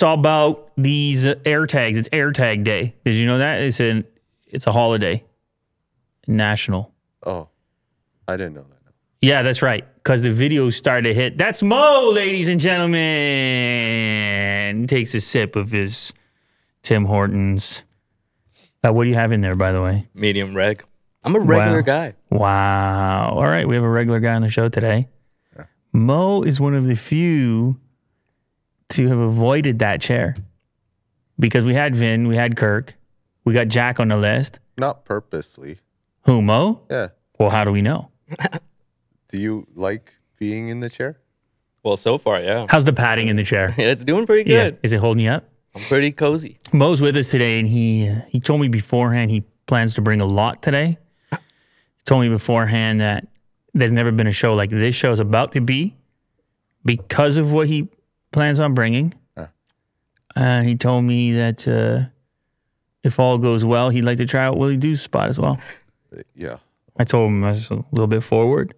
It's all about these uh, AirTags. It's AirTag Day. Did you know that? It's an it's a holiday, national. Oh, I didn't know that. Yeah, that's right. Because the videos started to hit. That's Mo, ladies and gentlemen. Takes a sip of his Tim Hortons. Uh, what do you have in there, by the way? Medium reg. I'm a regular Wow. guy. Wow. All right, we have a regular guy on the show today. Mo is one of the few to have avoided that chair because we had Vin, we had Kirk, we got Jack on the list. Not purposely. Who, Mo? Yeah. Well, how do we know? Do you like being in the chair? Well, so far, yeah. How's the padding in the chair? It's doing pretty good. Is it holding you up? I'm pretty cozy. Mo's with us today, and he uh, he told me beforehand he plans to bring a lot today. He told me beforehand that there's never been a show like this show is about to be because of what he plans on bringing. Huh. And he told me that uh, if all goes well, he'd like to try out Willie Doo's spot as well. Uh, Yeah. I told him I was a little bit forward.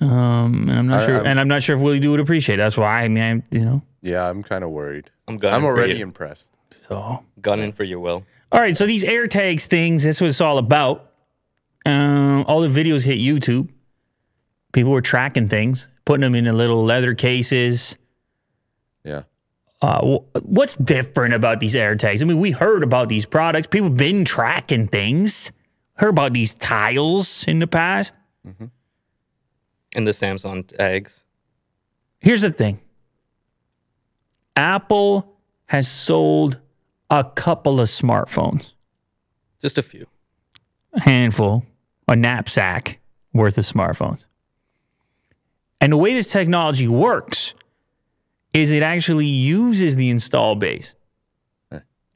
Um, and I'm not I- sure, I'm- and I'm not sure if Willie Doo would appreciate. It. That's why I mean, I, you know, Yeah, I'm kind of worried. I'm gunning I'm for already you. impressed. so gunning for your will. All right, so these AirTags things, that's what it's all about. Um, all the videos hit YouTube. People were tracking things, putting them in the little leather cases. Yeah. Uh, what's different about these AirTags? I mean, we heard about these products. People have been tracking things. Heard about these tiles in the past. And the Samsung tags. Here's the thing. Apple has sold a couple of smartphones. Just a few. a handful, a knapsack worth of smartphones. And the way this technology works is it actually uses the install base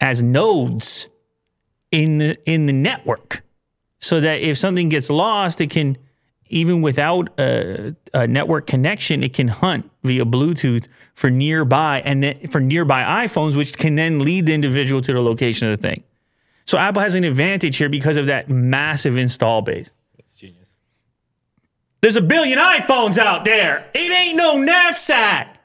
as nodes in the in the network, so that if something gets lost, it can even without a, a network connection, it can hunt via Bluetooth for nearby and then for nearby iPhones, which can then lead the individual to the location of the thing. So Apple has an advantage here because of that massive install base. That's genius. There's a billion iPhones out there. It ain't no knapsack.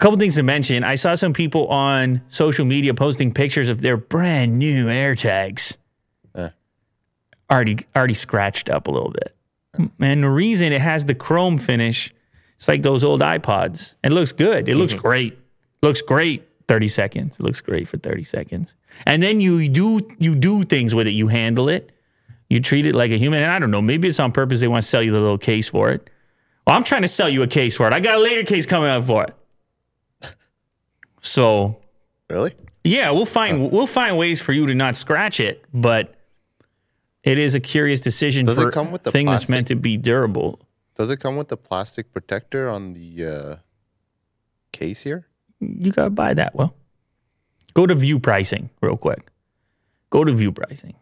Couple things to mention. I saw some people on social media posting pictures of their brand new AirTags. Eh. Already already scratched up a little bit. And the reason it has the chrome finish, it's like those old iPods. It looks good. It looks great. Looks great 30 seconds. It looks great for 30 seconds. And then you do you do things with it. You handle it. You treat it like a human. And I don't know, maybe it's on purpose. They want to sell you the little case for it. Well, I'm trying to sell you a case for it. I got a Latercase coming up for it. So Really? yeah, we'll find we'll find ways for you to not scratch it, but it is a curious decision Does it come with the thing that's meant to be durable. Does it come with the plastic protector on the uh, case here? You gotta buy that. Well, go to view pricing real quick. Go to view pricing.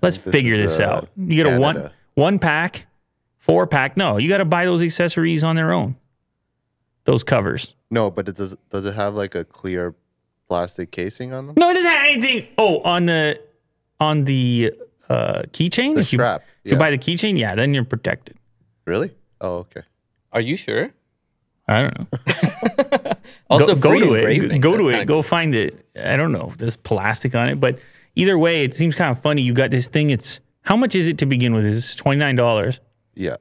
Let's this figure this uh, out. You get a one one pack, four pack. No, you got to buy those accessories on their own. Those covers. No, but it does. Does it have like a clear plastic casing on them? No, it doesn't have anything. Oh, on the on the uh, keychain. The if you, strap. if you buy the keychain, yeah, then you're protected. Really? Oh, okay. Are you sure? I don't know. Also, go, go to it. engraving. Go That's to it. Go find it. I don't know if there's plastic on it, but either way, it seems kind of funny. You got this thing. It's how much is it to begin with? Is twenty nine dollars? Yeah.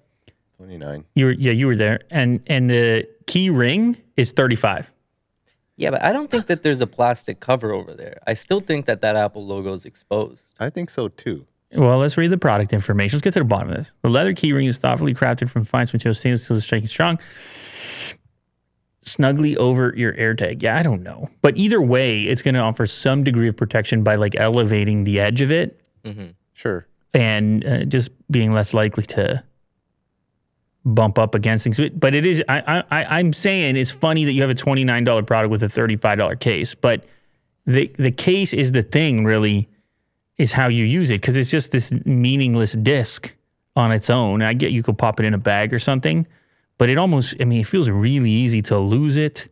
Twenty nine. You were yeah, you were there, and and the key ring is thirty five. Yeah, but I don't think that there's a plastic cover over there. I still think that that Apple logo is exposed. I think so too. Well, let's read the product information. Let's get to the bottom of this. The leather key ring is thoughtfully crafted from fine material, stainless steel, is striking strong, snugly over your AirTag. Yeah, I don't know, but either way, it's going to offer some degree of protection by like elevating the edge of it Sure. and uh, just being less likely to bump up against things. But it is, I, I, I'm saying it's funny that you have a $29 product with a $35 case, but the, the case is the thing really is how you use it because it's just this meaningless disc on its own. I get you could pop it in a bag or something, but it almost, I mean, it feels really easy to lose it.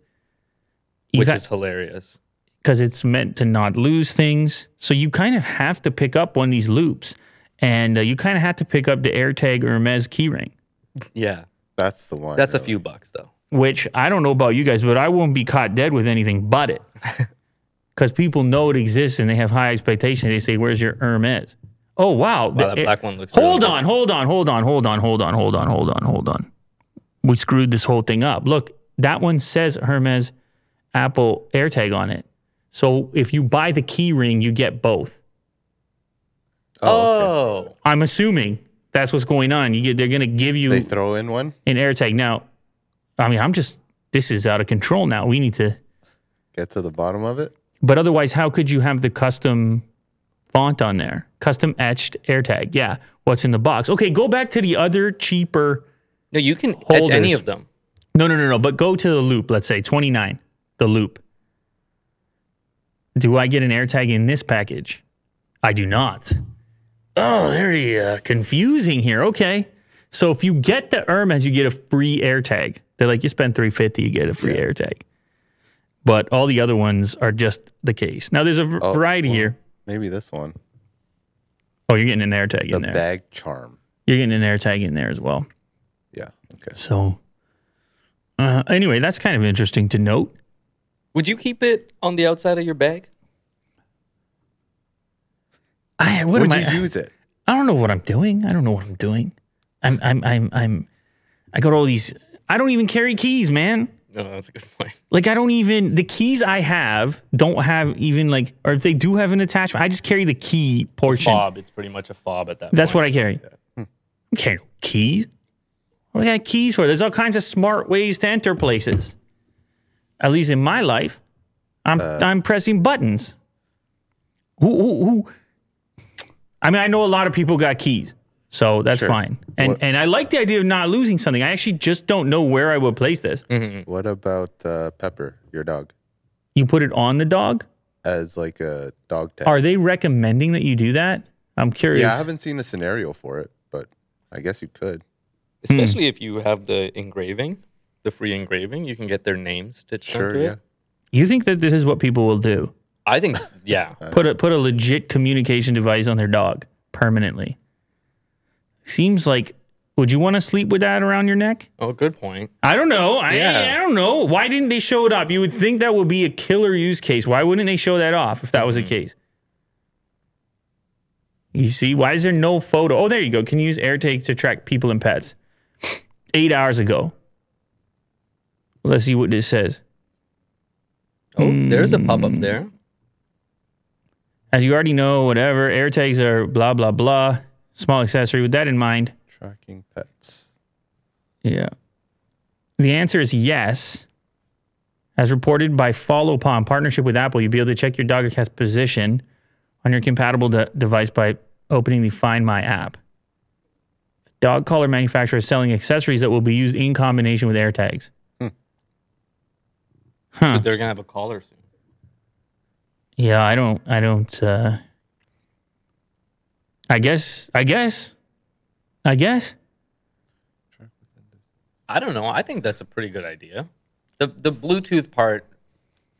You which got- is hilarious. because it's meant to not lose things. So you kind of have to pick up one of these loops, and uh, you kind of have to pick up the AirTag or Hermes keyring. Yeah. That's the one. That's a really. few bucks though. which I don't know about you guys, but I won't be caught dead with anything but it. Because people know it exists and they have high expectations. They say, Where's your Hermes? Oh, wow. Wow, The- that it- black one looks. hold really on, hold on, hold on, hold on, hold on, hold on, hold on, hold on. We screwed this whole thing up. Look, that one says Hermes Apple AirTag on it. So if you buy the key ring, you get both. Oh, okay. Oh, I'm assuming that's what's going on. You get, they're going to give you They throw in one. an AirTag. Now, I mean, I'm just, this is out of control now. We need to, Get to the bottom of it. but otherwise, how could you have the custom font on there? Custom etched AirTag. Yeah. What's in the box? Okay, go back to the other cheaper. no, you can etch any of them. No, no, no, no. But go to the loop. Let's say 29, the loop. Do I get an AirTag in this package? I do not. Oh, very uh, confusing here. Okay. So if you get the Hermes, you get a free AirTag. They're like, you spend 350 you get a free AirTag. But all the other ones are just the case. Now there's a v- Oh, variety well, here. Maybe this one. Oh, you're getting an AirTag The in there. bag charm. You're getting an AirTag in there as well. Yeah. Okay. So uh, anyway, that's kind of interesting to note. Would you keep it on the outside of your bag? I, what Would am you I? use it? I don't know what I'm doing. I don't know what I'm doing. I'm I'm I'm I'm I got all these I don't even carry keys, man. No, that's a good point. Like I don't even the keys I have don't have even like or if they do have an attachment, I just carry the key portion. Fob. It's pretty much a fob at that. Point. That's what point. I carry. Okay, hmm. keys. What do I got keys for? There's all kinds of smart ways to enter places. At least in my life, I'm uh. I'm pressing buttons. Who, who, who? I mean, I know a lot of people got keys, so that's Sure. fine. And What- and I like the idea of not losing something. I actually just don't know where I would place this. What about uh, Pepper, your dog, You put it on the dog. as like a dog tag? Are they recommending that you do that? I'm curious. yeah, I haven't seen a scenario for it, but I guess you could. Especially if you have the engraving, the free engraving, you can get their names stitched Sure. onto Yeah. it. you think that this is what people will do? I think, yeah. put a put a legit communication device on their dog permanently. Seems like would you want to sleep with that around your neck? Oh, good point. I don't know. I, Yeah. I don't know. Why didn't they show it off? You would think that would be a killer use case. Why wouldn't they show that off if that was the case? You see, why is there no photo? Oh, there you go. Can you use AirTag to track people and pets? Eight hours ago. Let's see what this says. Oh, there's a pop Hmm. up there. As you already know, whatever, AirTags are blah, blah, blah. Small accessory. With that in mind, Tracking pets. Yeah. The answer is yes. As reported by Follow Palm, partnership with Apple, you'll be able to check your dog or cat's position on your compatible de- device by opening the Find My app. Dog collar manufacturer is selling accessories that will be used in combination with AirTags. Hmm. Huh. But they're gonna have a collar soon. Yeah, I don't, I don't, uh, I guess, I guess, I guess. I don't know. I think that's a pretty good idea. The the Bluetooth part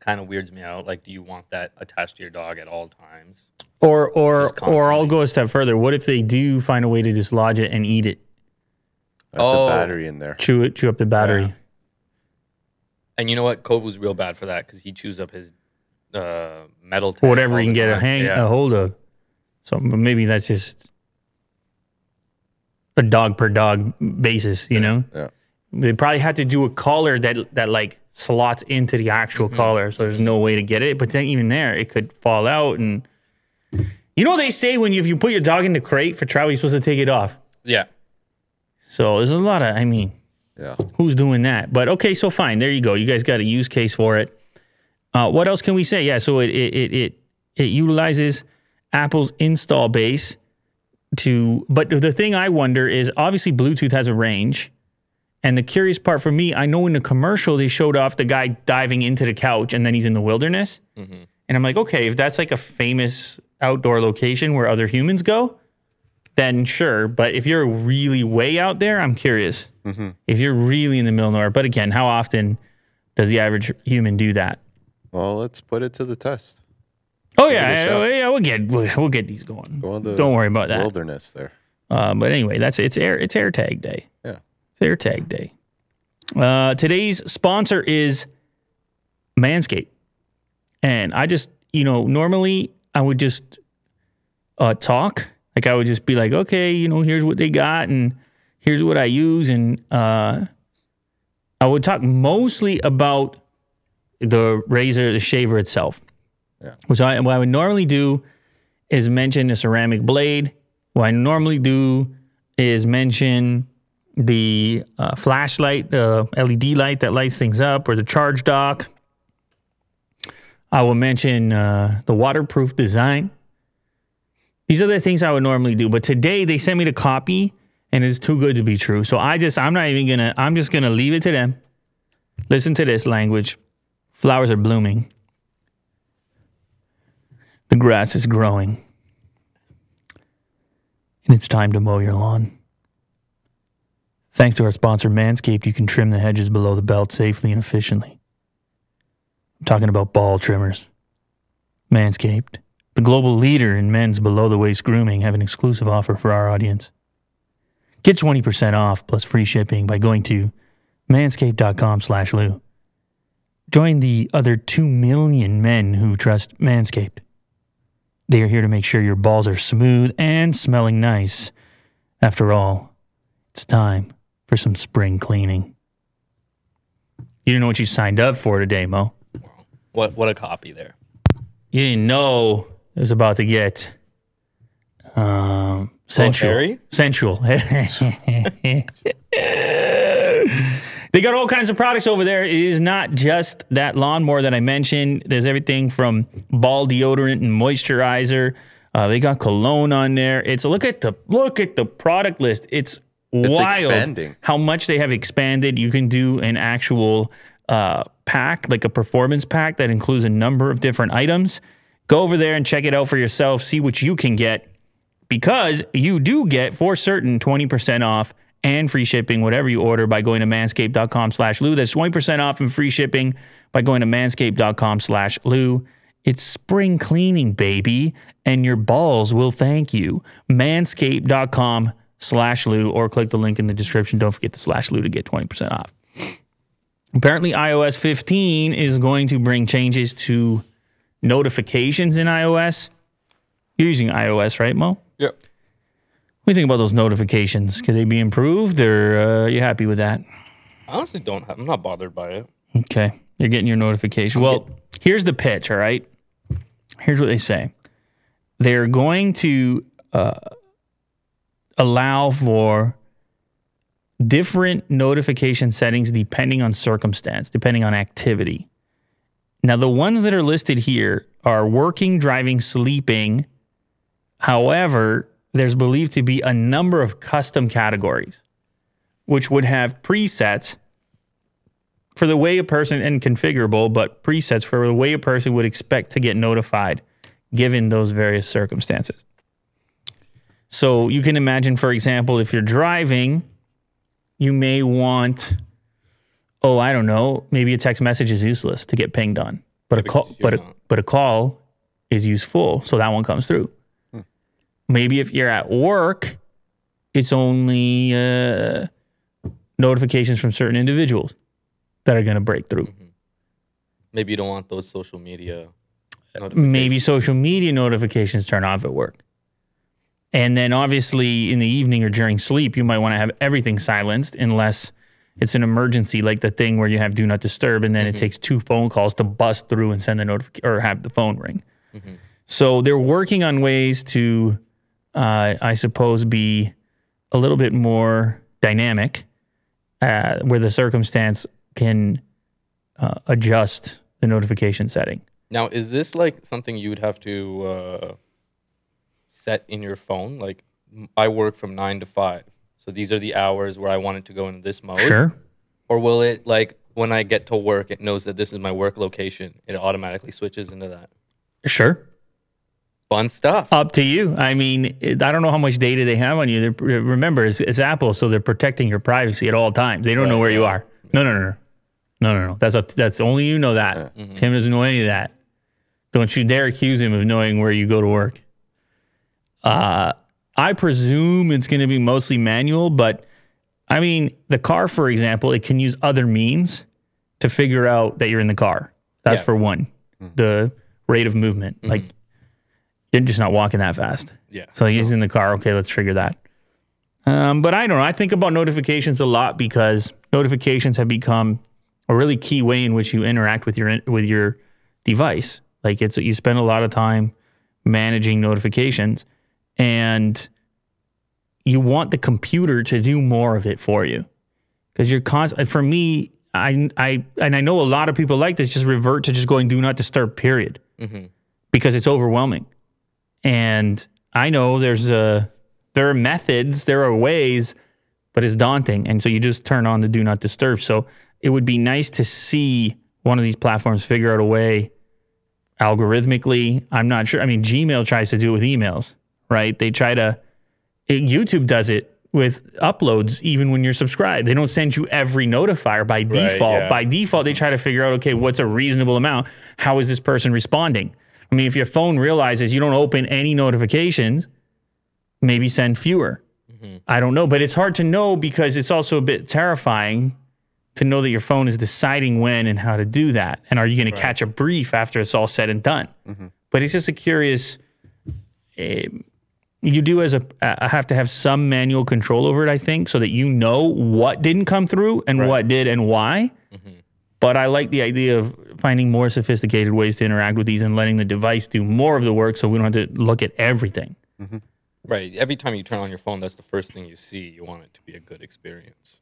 kind of weirds me out. Like, do you want that attached to your dog at all times? Or, or, or I'll go a step further. What if they do find a way to dislodge it and eat it? That's Oh. a battery in there. chew it, chew up the battery. Yeah. And you know what? Kovu's real bad for that because he chews up his uh, metal. tag Whatever you can the get a hang Yeah. a hold of. So but maybe that's just a dog per dog basis, you know. Yeah. They probably had to do a collar that that like slots into the actual Mm-hmm. collar, so there's no way to get it. But then even there, it could fall out, and you know what they say when you if you put your dog in the crate for travel, you're supposed to take it off. yeah. So there's a lot of, I mean, Yeah. who's doing that? But okay, so fine. There you go. You guys got a use case for it. Uh, what else can we say? Yeah, so it it it it, it utilizes Apple's install base to. But the thing I wonder is obviously Bluetooth has a range, and the curious part for me, I know in the commercial they showed off the guy diving into the couch and then he's in the wilderness, and I'm like, okay, if that's like a famous outdoor location where other humans go, then sure. But if you're really way out there, I'm curious. If you're really in the middle of nowhere, but again, how often does the average human do that? Well, let's put it to the test. Oh it a yeah, shot. yeah, yeah, we'll get we'll, we'll get these going. Go on the Don't worry about that. wilderness there. Uh, but anyway, that's it's air it's air tag day. Yeah. It's air tag Day. Uh, today's sponsor is Manscaped. And I just, you know, normally I would just uh, talk. Like I would just be like, okay, you know, here's what they got and here's what I use. And uh, I would talk mostly about the razor, the shaver itself. Yeah. Which I, what I would normally do is mention the ceramic blade. What I normally do is mention the uh, flashlight, the LED light that lights things up, or the charge dock. I will mention uh, the waterproof design. These are the things I would normally do, but today they sent me the copy, and it's too good to be true. So I just, I'm not even gonna, I'm just gonna leave it to them. Listen to this language. Flowers are blooming. The grass is growing. And it's time to mow your lawn. Thanks to our sponsor, Manscaped, you can trim the hedges below the belt safely and efficiently. I'm talking about ball trimmers. Manscaped, the global leader in men's below the waist grooming, have an exclusive offer for our audience. Get 20% off plus free shipping by going to manscaped.com slash lew. Join the other 2 million men who trust Manscaped. They are here to make sure your balls are smooth and smelling nice. After all, it's time for some spring cleaning. You didn't know what you signed up for today, Mo. What what a copy there. You didn't know it was about to get um, sensual. Sensual. they got all kinds of products over there. It is not just that lawnmower that I mentioned. There's everything from ball deodorant and moisturizer. Uh, they got cologne on there. It's look at the look at the product list. It's, wild expanding. how much they have expanded. You can do an actual uh, pack, like a performance pack that includes a number of different items. Go over there and check it out for yourself. See what you can get because you do get for certain 20% off and free shipping whatever you order by going to manscaped.com slash lew. That's 20% off and free shipping by going to manscaped.com slash lew. It's spring cleaning baby and your balls will thank you. Manscaped.com slash lew or click the link in the description. Don't forget the slash lew to get 20% off. Apparently ios 15 is going to bring changes to notifications in ios. You're using ios right mo? Yep. What do you think about those notifications? Could they be improved, or uh, are you happy with that? I honestly don't have, I'm not bothered by it. Okay, you're getting your notification. Well, here's the pitch. All right, here's what they say: they're going to uh, allow for different notification settings depending on circumstance, depending on activity. Now, the ones that are listed here are working, driving, sleeping. However, there's believed to be a number of custom categories, which would have presets for the way a person and configurable, but presets for the way a person would expect to get notified given those various circumstances. So you can imagine, for example, if you're driving, you may want, oh, I don't know, maybe a text message is useless to get pinged on, but a call, but a, but a call is useful, so that one comes through. Maybe if you're at work, it's only uh, notifications from certain individuals that are going to break through. Mm-hmm. Maybe you don't want those social media. notifications. Maybe social media notifications turn off at work. And then obviously in the evening or during sleep, you might want to have everything silenced unless it's an emergency, like the thing where you have do not disturb, and then it mm-hmm. takes two phone calls to bust through and send the notification or have the phone ring. Mm-hmm. So they're working on ways to, uh, I suppose, be a little bit more dynamic, uh, where the circumstance can uh, adjust the notification setting. Now, is this like something you would have to uh, set in your phone? Like, I work from nine to five, so these are the hours where I want it to go in this mode. Sure. Or will it like when I get to work, it knows that this is my work location. It automatically switches into that. Sure. Fun stuff. Up to you. I mean, I don't know how much data they have on you. They're, remember, it's, it's Apple, so they're protecting your privacy at all times. They don't know where you are. No, no, no, no, no, no, no. That's up. That's only you know that. Mm-hmm. Tim doesn't know any of that. Don't you dare accuse him of knowing where you go to work. Uh, I presume it's going to be mostly manual, but I mean, the car, for example, it can use other means to figure out that you're in the car. That's Yeah. for one. Mm-hmm. The rate of movement. Like mm-hmm. You're just not walking that fast. Yeah. So he's in the car. Okay, let's trigger that. Um, but I don't know. I think about notifications a lot because notifications have become a really key way in which you interact with your with your device. Like it's you spend a lot of time managing notifications, and you want the computer to do more of it for you because you're constant. For me, I I and I know a lot of people like this. Just revert to just going do not disturb. Period, because it's overwhelming. And I know there's a there are methods, there are ways, but it's daunting. And so you just turn on the do not disturb. So it would be nice to see one of these platforms figure out a way algorithmically. I'm not sure. I mean, Gmail tries to do it with emails, right? They try to it- YouTube does it with uploads even when you're subscribed. They don't send you every notifier by default. yeah. By default, they try to figure out okay, what's a reasonable amount? How is this person responding? I mean, if your phone realizes you don't open any notifications, maybe send fewer. I don't know, but it's hard to know because it's also a bit terrifying to know that your phone is deciding when and how to do that. And are you going to catch a brief after it's all said and done? But it's just a curious. eh, you do as a uh, have to have some manual control over it, I think, so that you know what didn't come through and what did and why. But I like the idea of finding more sophisticated ways to interact with these and letting the device do more of the work, so we don't have to look at everything. Mm-hmm. Right. Every time you turn on your phone, that's the first thing you see. You want it to be a good experience.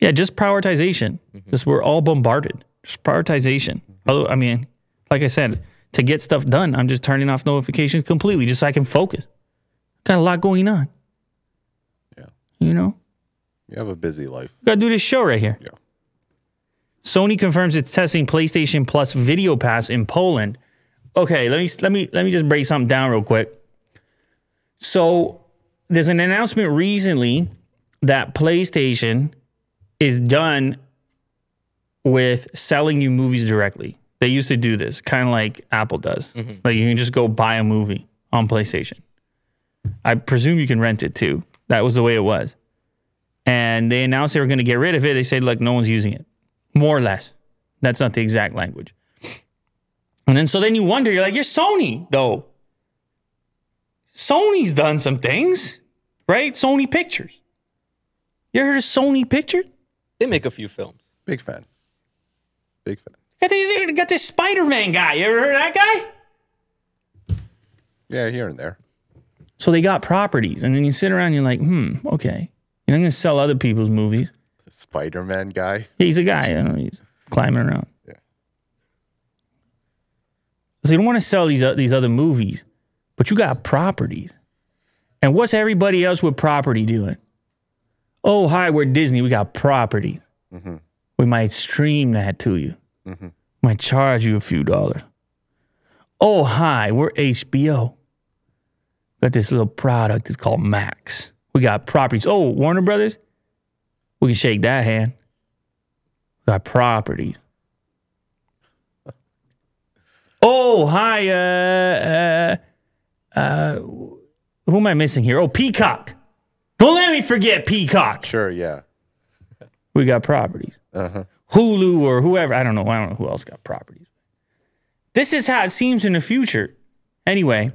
Yeah, just prioritization. Mm-hmm. Just we're all bombarded. Just prioritization. Mm-hmm. Although, I mean, like I said, to get stuff done, I'm just turning off notifications completely just so I can focus. Got a lot going on. Yeah. You know, You have a busy life. gotta do this show right here. Yeah. Sony confirms it's testing PlayStation Plus Video Pass in Poland. Okay, let me let me let me just break something down real quick. So there's an announcement recently that PlayStation is done with selling you movies directly. They used to do this, kind of like Apple does. Mm-hmm. Like you can just go buy a movie on PlayStation. I presume you can rent it too. That was the way it was. And they announced they were going to get rid of it. They said, look, no one's using it. More or less. That's not the exact language. And then so then you wonder, you're like, you're Sony, though. Sony's done some things, right? Sony Pictures. You ever heard of Sony Pictures? They make a few films. Big fan. Big fan. Got this, got this Spider-Man guy. You ever heard of that guy? Yeah, here and there. So they got properties, and then you sit around and you're like, hmm, okay. And I'm gonna sell other people's movies. Spider Man guy. He's a guy, you know, he's climbing around. Yeah. So you don't want to sell these uh, these other movies, but you got properties. And what's everybody else with property doing? Oh, hi, we're Disney. We got properties. We might stream that to you. Might charge you a few dollars. Oh, hi, we're HBO. Got this little product. It's called Max. We got properties. Oh, Warner Brothers. We can shake that hand. We got properties. Oh, hi. Uh, uh, uh, who am I missing here? Oh, Peacock. Don't let me forget Peacock. Sure, yeah. We got properties. Uh-huh. Hulu or whoever. I don't know. I don't know who else got properties. This is how it seems in the future. Anyway,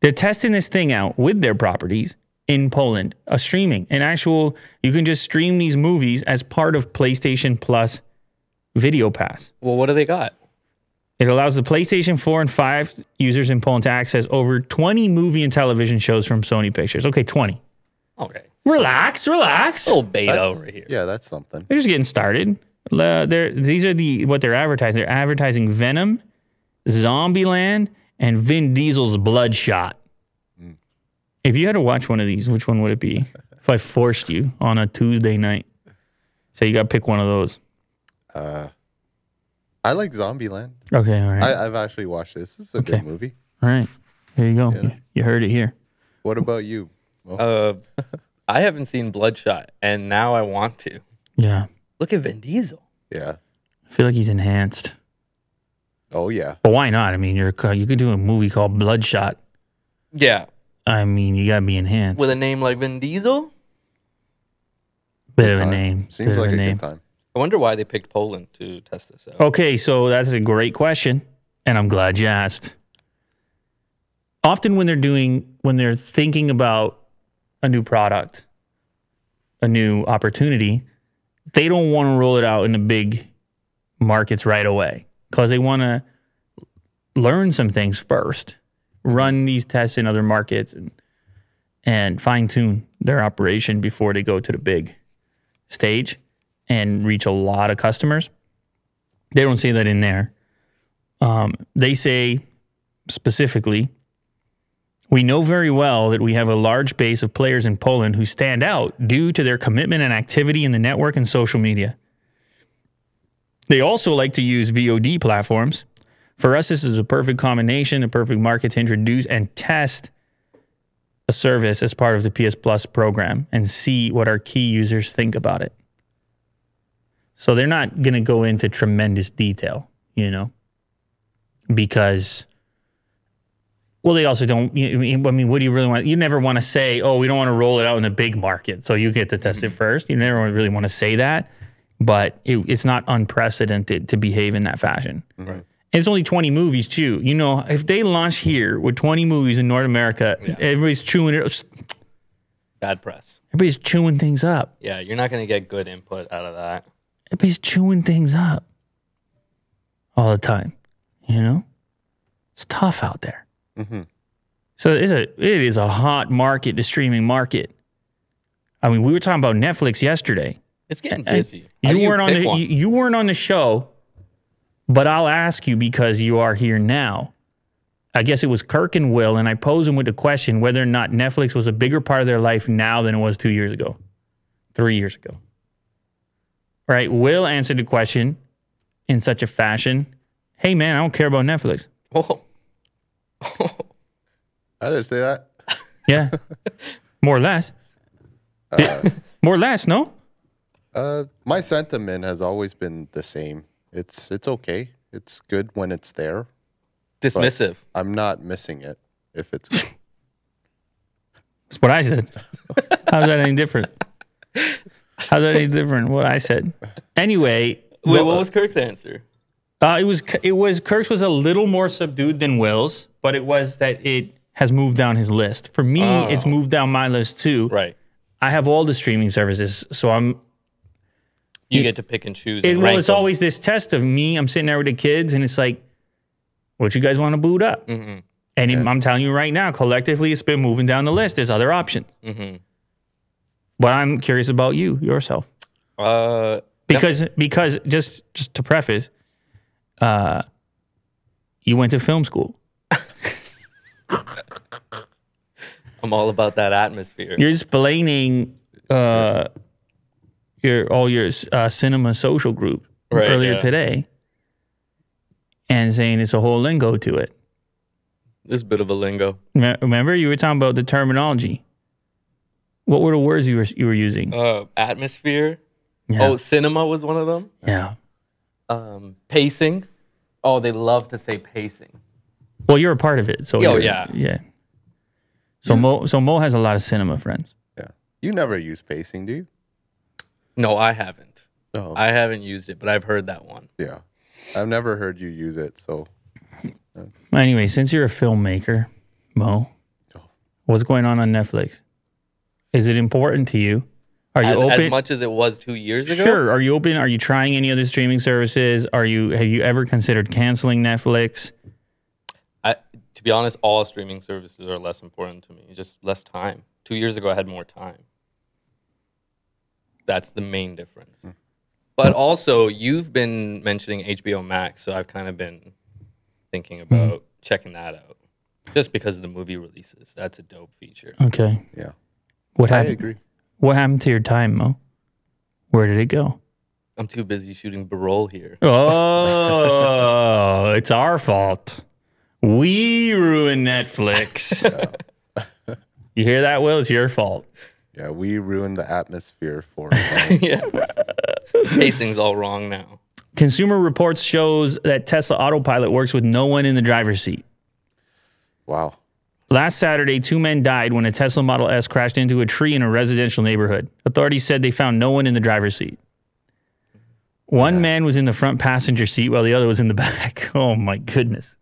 they're testing this thing out with their properties in Poland, a streaming, an actual, you can just stream these movies as part of PlayStation Plus Video Pass. Well, what do they got? It allows the PlayStation 4 and 5 users in Poland to access over 20 movie and television shows from Sony Pictures. Okay, 20. Okay. Relax, relax. little beta That's- over here. Yeah, that's something. They're just getting started. Uh, they're, these are the what they're advertising. They're advertising Venom, Zombieland, and Vin Diesel's Bloodshot. If you had to watch one of these, which one would it be? if I forced you on a Tuesday night, so you got to pick one of those. Uh, I like Zombieland. Okay, all right, I, I've actually watched this. This is a Okay. good movie. all right. Here you go. You, you heard it here. What about you? Well, Uh, I haven't seen Bloodshot, and now I want to. Yeah, Look at Vin Diesel. yeah. I feel like he's enhanced. Oh yeah. But why not? I mean, you're you could do a movie called Bloodshot. Yeah, I mean, you gotta be enhanced. with a name like Vin Diesel. Bit of a name. Seems bit like a a name. good time. I wonder why they picked Poland to test this out. Okay, so that's a great question, and I'm glad you asked. Often when they're doing when they're thinking about a new product, a new opportunity, they don't want to roll it out in the big markets right away because they want to learn some things first, run these tests in other markets and and fine tune their operation before they go to the big stage and reach a lot of customers. They don't say that in there. Um, they say specifically, we know very well that we have a large base of players in Poland who stand out due to their commitment and activity in the network and social media. They also like to use VOD platforms. For us, this is a perfect combination, a perfect market to introduce and test a service as part of the PS Plus program and see what our key users think about it. So they're not going to go into tremendous detail, you know, because, well, they also don't. you- I mean, what do you really want? You never want to say, oh, we don't want to roll it out in the big market. So you get to test it mm-hmm. first. You never really want to say that, but it, it's not unprecedented to behave in that fashion. Right. And it's only 20 movies, too. You know, if they launch here with 20 movies in North America, everybody's chewing it. Bad press. Everybody's chewing things up. Yeah, you're not going to get good input out of that. Everybody's chewing things up all the time. You know, it's tough out there. hmm So it's a it is a hot market, the streaming market. I mean, we were talking about Netflix yesterday. It's getting busy. How You do weren't on the one? you, you weren't on the show, but I'll ask you because you are here now. I guess it was Kirk and Will, and I posed them with the question whether or not Netflix was a bigger part of their life now than it was two years ago, three years ago. Right? Will answered the question in such a fashion. Hey man, I don't care about Netflix. Oh. I didn't say that. Yeah, more or less. more or less, no. Uh, my sentiment has always been the same. It's it's okay. It's good when it's there. Dismissive. I'm not missing it if it's good. That's what I said. How's that any different? How's that any different? What I said. Anyway, Wait, what was Kirk's answer? uh, it was it was Kirk's was a little more subdued than Will's, but it was that it has moved down his list. For me, it's moved down my list too. Right. I have all the streaming services, so I'm. You get to pick and choose. It, well, it's them. always this test of me. I'm sitting there with the kids, and it's like, what you guys want to boot up? Mhm. And it- I'm telling you right now, collectively, it's been moving down the list. There's other options. Mhm. But I'm curious about you yourself. Uh, because because just just to preface, uh, you went to film school. I'm all about that atmosphere. You're explaining uh, your all your uh, cinema social group Right, earlier yeah. today, and saying it's a whole lingo to it. There's a bit of a lingo. Remember, you were talking about the terminology. What were the words you were you were using? Uh, atmosphere. yeah. Oh, cinema was one of them. yeah. Um, pacing. Oh, they love to say pacing. Well, you're a part of it, so Oh, yeah. yeah. So Mo, so Mo has a lot of cinema friends. Yeah. You never use pacing, do you? No, I haven't. No. I haven't used it, but I've heard that one. yeah. I've never heard you use it, so that's Anyway, since you're a filmmaker, Mo, Oh. what's going on on Netflix? Is it important to you? Are you As, open? as much as it was two years ago. Sure. Are you open? Are you trying any other streaming services? Are you have you ever considered canceling Netflix? I, to be honest, all streaming services are less important to me. Just less time. Two years ago, I had more time. That's the main difference. Hmm. But also, you've been mentioning HBO Max, so I've kind of been thinking hmm. about checking that out. Just because of the movie releases, that's a dope feature. Okay. yeah. What I happened? agree. What happened to your time, Mo? Where did it go? I'm too busy shooting B-roll here. Oh, it's our fault. We ruined Netflix. you hear that, Will? It's your fault. Yeah, we ruined the atmosphere for yeah, pacing's all wrong now. Consumer Reports shows that Tesla Autopilot works with no one in the driver's seat. Wow. Last Saturday, two men died when a Tesla Model S crashed into a tree in a residential neighborhood. Authorities said they found no one in the driver's seat. One man was in the front passenger seat while the other was in the back. Oh my goodness.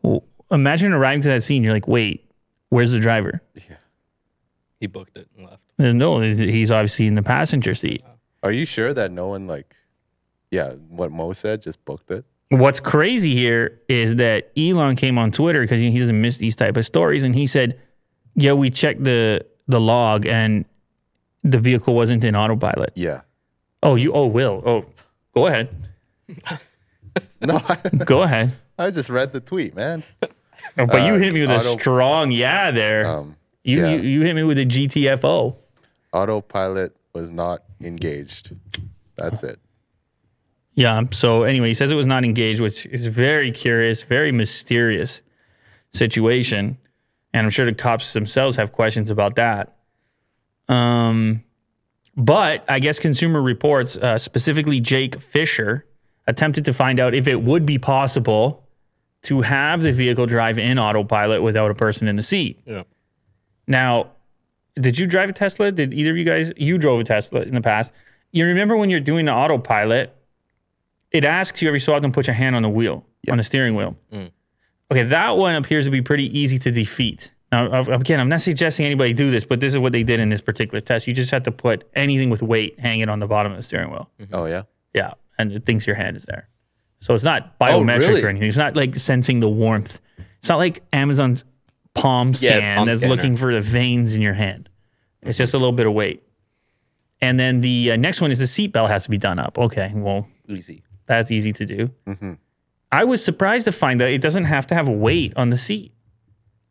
Well, imagine arriving to that scene. You're like, wait, where's the driver? He booked it and left. Uh, No, he's- he's obviously in the passenger seat. Are you sure that no one like, yeah, what Mo said just booked it? What's crazy here is that Elon came on Twitter because he doesn't miss these type of stories, and he said, "Yeah, we checked the the log, and the vehicle wasn't in autopilot." Yeah. Oh, you? Oh, will? Oh, go ahead. No, I, Go ahead. I just read the tweet, man. Oh, but you Uh, hit me with a strong yeah there. Um, you, yeah. you you hit me with a GTFO. autopilot was not engaged. That's it. Yeah. So anyway, he says it was not engaged, which is very curious, very mysterious situation, and I'm sure the cops themselves have questions about that. Um, but I guess Consumer Reports, uh, specifically Jake Fisher, attempted to find out if it would be possible to have the vehicle drive in autopilot without a person in the seat. Yeah. Now, did you drive a Tesla? Did either of you guys? You drove a Tesla in the past. You remember when you're doing the autopilot, it asks you every so often to put your hand on the wheel, on the steering wheel. Mm. Okay, that one appears to be pretty easy to defeat. Now, again, I'm not suggesting anybody do this, but this is what they did in this particular test. You just have to put anything with weight hanging on the bottom of the steering wheel. Mm-hmm. Oh yeah. Yeah, and it thinks your hand is there. So it's not oh, biometric really? or anything. It's not like sensing the warmth. It's not like Amazon's palm Yeah, scan palm that's scanner. looking for the veins in your hand. It's just a little bit of weight. And then the uh, next one is the seatbelt has to be done up. Okay, well, Easy. that's easy to do. I was surprised to find that it doesn't have to have weight on the seat.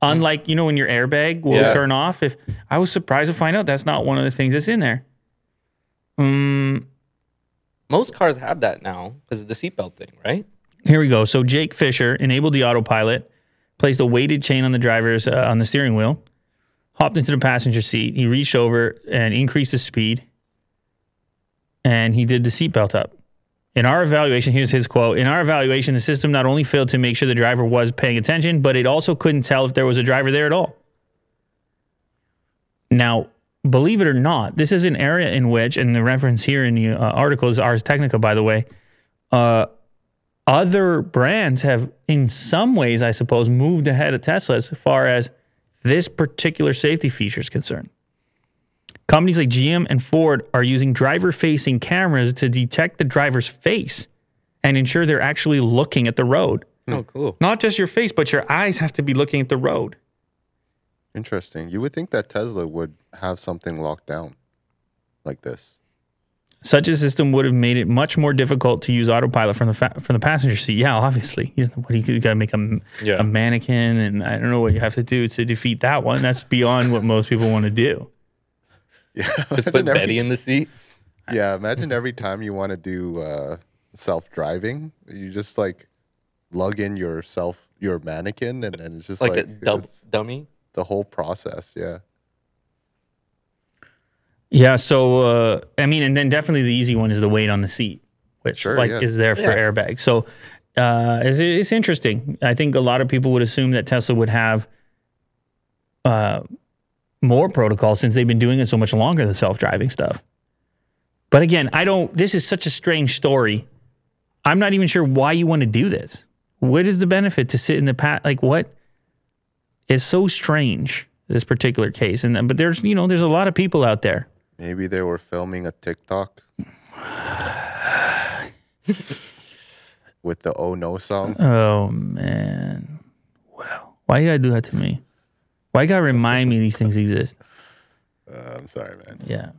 Unlike, you know, when your airbag will Yeah. turn off. If I was surprised to find out that's not one of the things that's in there. Um, Most cars have that now because of the seatbelt thing, right? Here we go. So Jake Fisher enabled the autopilot, placed a weighted chain on the driver's uh, on the steering wheel, hopped into the passenger seat. He reached over and increased the speed, and he did the seatbelt up. In our evaluation, here's his quote. In our evaluation, the system not only failed to make sure the driver was paying attention, but it also couldn't tell if there was a driver there at all. Now, believe it or not, this is an area in which, and the reference here in the uh, article is Ars Technica, by the way, uh, other brands have, in some ways, I suppose, moved ahead of Tesla as far as this particular safety feature is concerned. Companies like GM and Ford are using driver facing cameras to detect the driver's face and ensure they're actually looking at the road. Hmm. Oh, cool. Not just your face, but your eyes have to be looking at the road. Interesting. You would think that Tesla would have something locked down like this. Such a system would have made it much more difficult to use autopilot from the fa- from the passenger seat. Yeah, obviously. You know, what do you, you got to make a, Yeah. a mannequin, and I don't know what you have to do to defeat that one. That's beyond what most people want to do. Yeah. Just put imagine every- Betty in the seat. Yeah, imagine every time you want to do uh, self-driving, you just like lug in your self your mannequin, and then it's just Like, like, a dub- dummy. the whole process. Yeah. Yeah. So uh, I mean, and then definitely the easy one is the weight on the seat, which Sure, like yeah. is there for Yeah. airbags. So uh, it's, it's interesting. I think a lot of people would assume that Tesla would have uh, more protocol since they've been doing it so much longer, the self driving stuff. But again, I don't. This is such a strange story. I'm not even sure why you want to do this. What is the benefit to sit in the pat? Like what? It's so strange this particular case, and but there's you know there's a lot of people out there Maybe they were filming a TikTok with the "Oh No" song. Oh man. Wow. Why you gotta do that to me? Why you gotta remind me these things exist? Uh, I'm sorry, man. Yeah.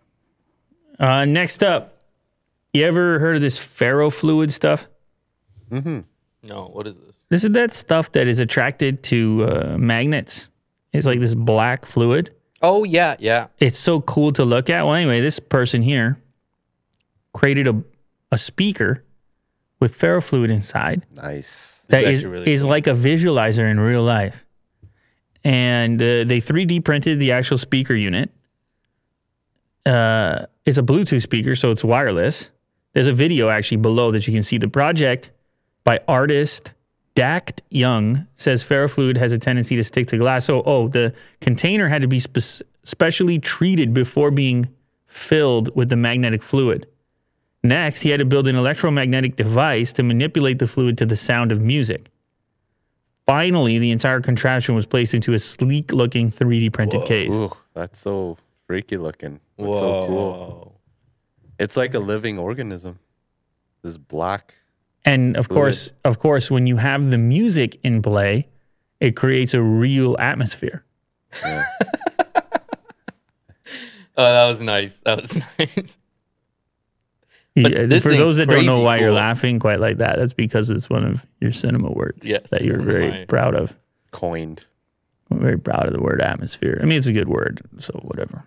Uh, next up, you ever heard of this ferrofluid stuff? Mm-hmm. No, what is this? This is that stuff that is attracted to uh, magnets. It's like this black fluid. Oh, yeah, yeah. It's so cool to look at. Well, anyway, this person here created a, a speaker with ferrofluid inside. Nice. that is is, really is like a visualizer in real life. And uh, they 3D printed the actual speaker unit. Uh, it's a Bluetooth speaker, so it's wireless. There's a video actually below that you can see the project by artist Dact Young says ferrofluid has a tendency to stick to glass. So, oh, the container had to be spe- specially treated before being filled with the magnetic fluid. Next, he had to build an electromagnetic device to manipulate the fluid to the sound of music. Finally, the entire contraption was placed into a sleek looking 3D printed case. Ooh, that's so freaky looking. That's so cool. Whoa. It's like a living organism. This black. And of course, of course, when you have the music in play, it creates a real atmosphere. Oh, that was nice. That was nice. Yeah, for those that don't know crazy why you're laughing quite like that, that's because it's one of your cinema words Yes, that you're very proud of. coined. I'm very proud of the word atmosphere. I mean, it's a good word, so whatever.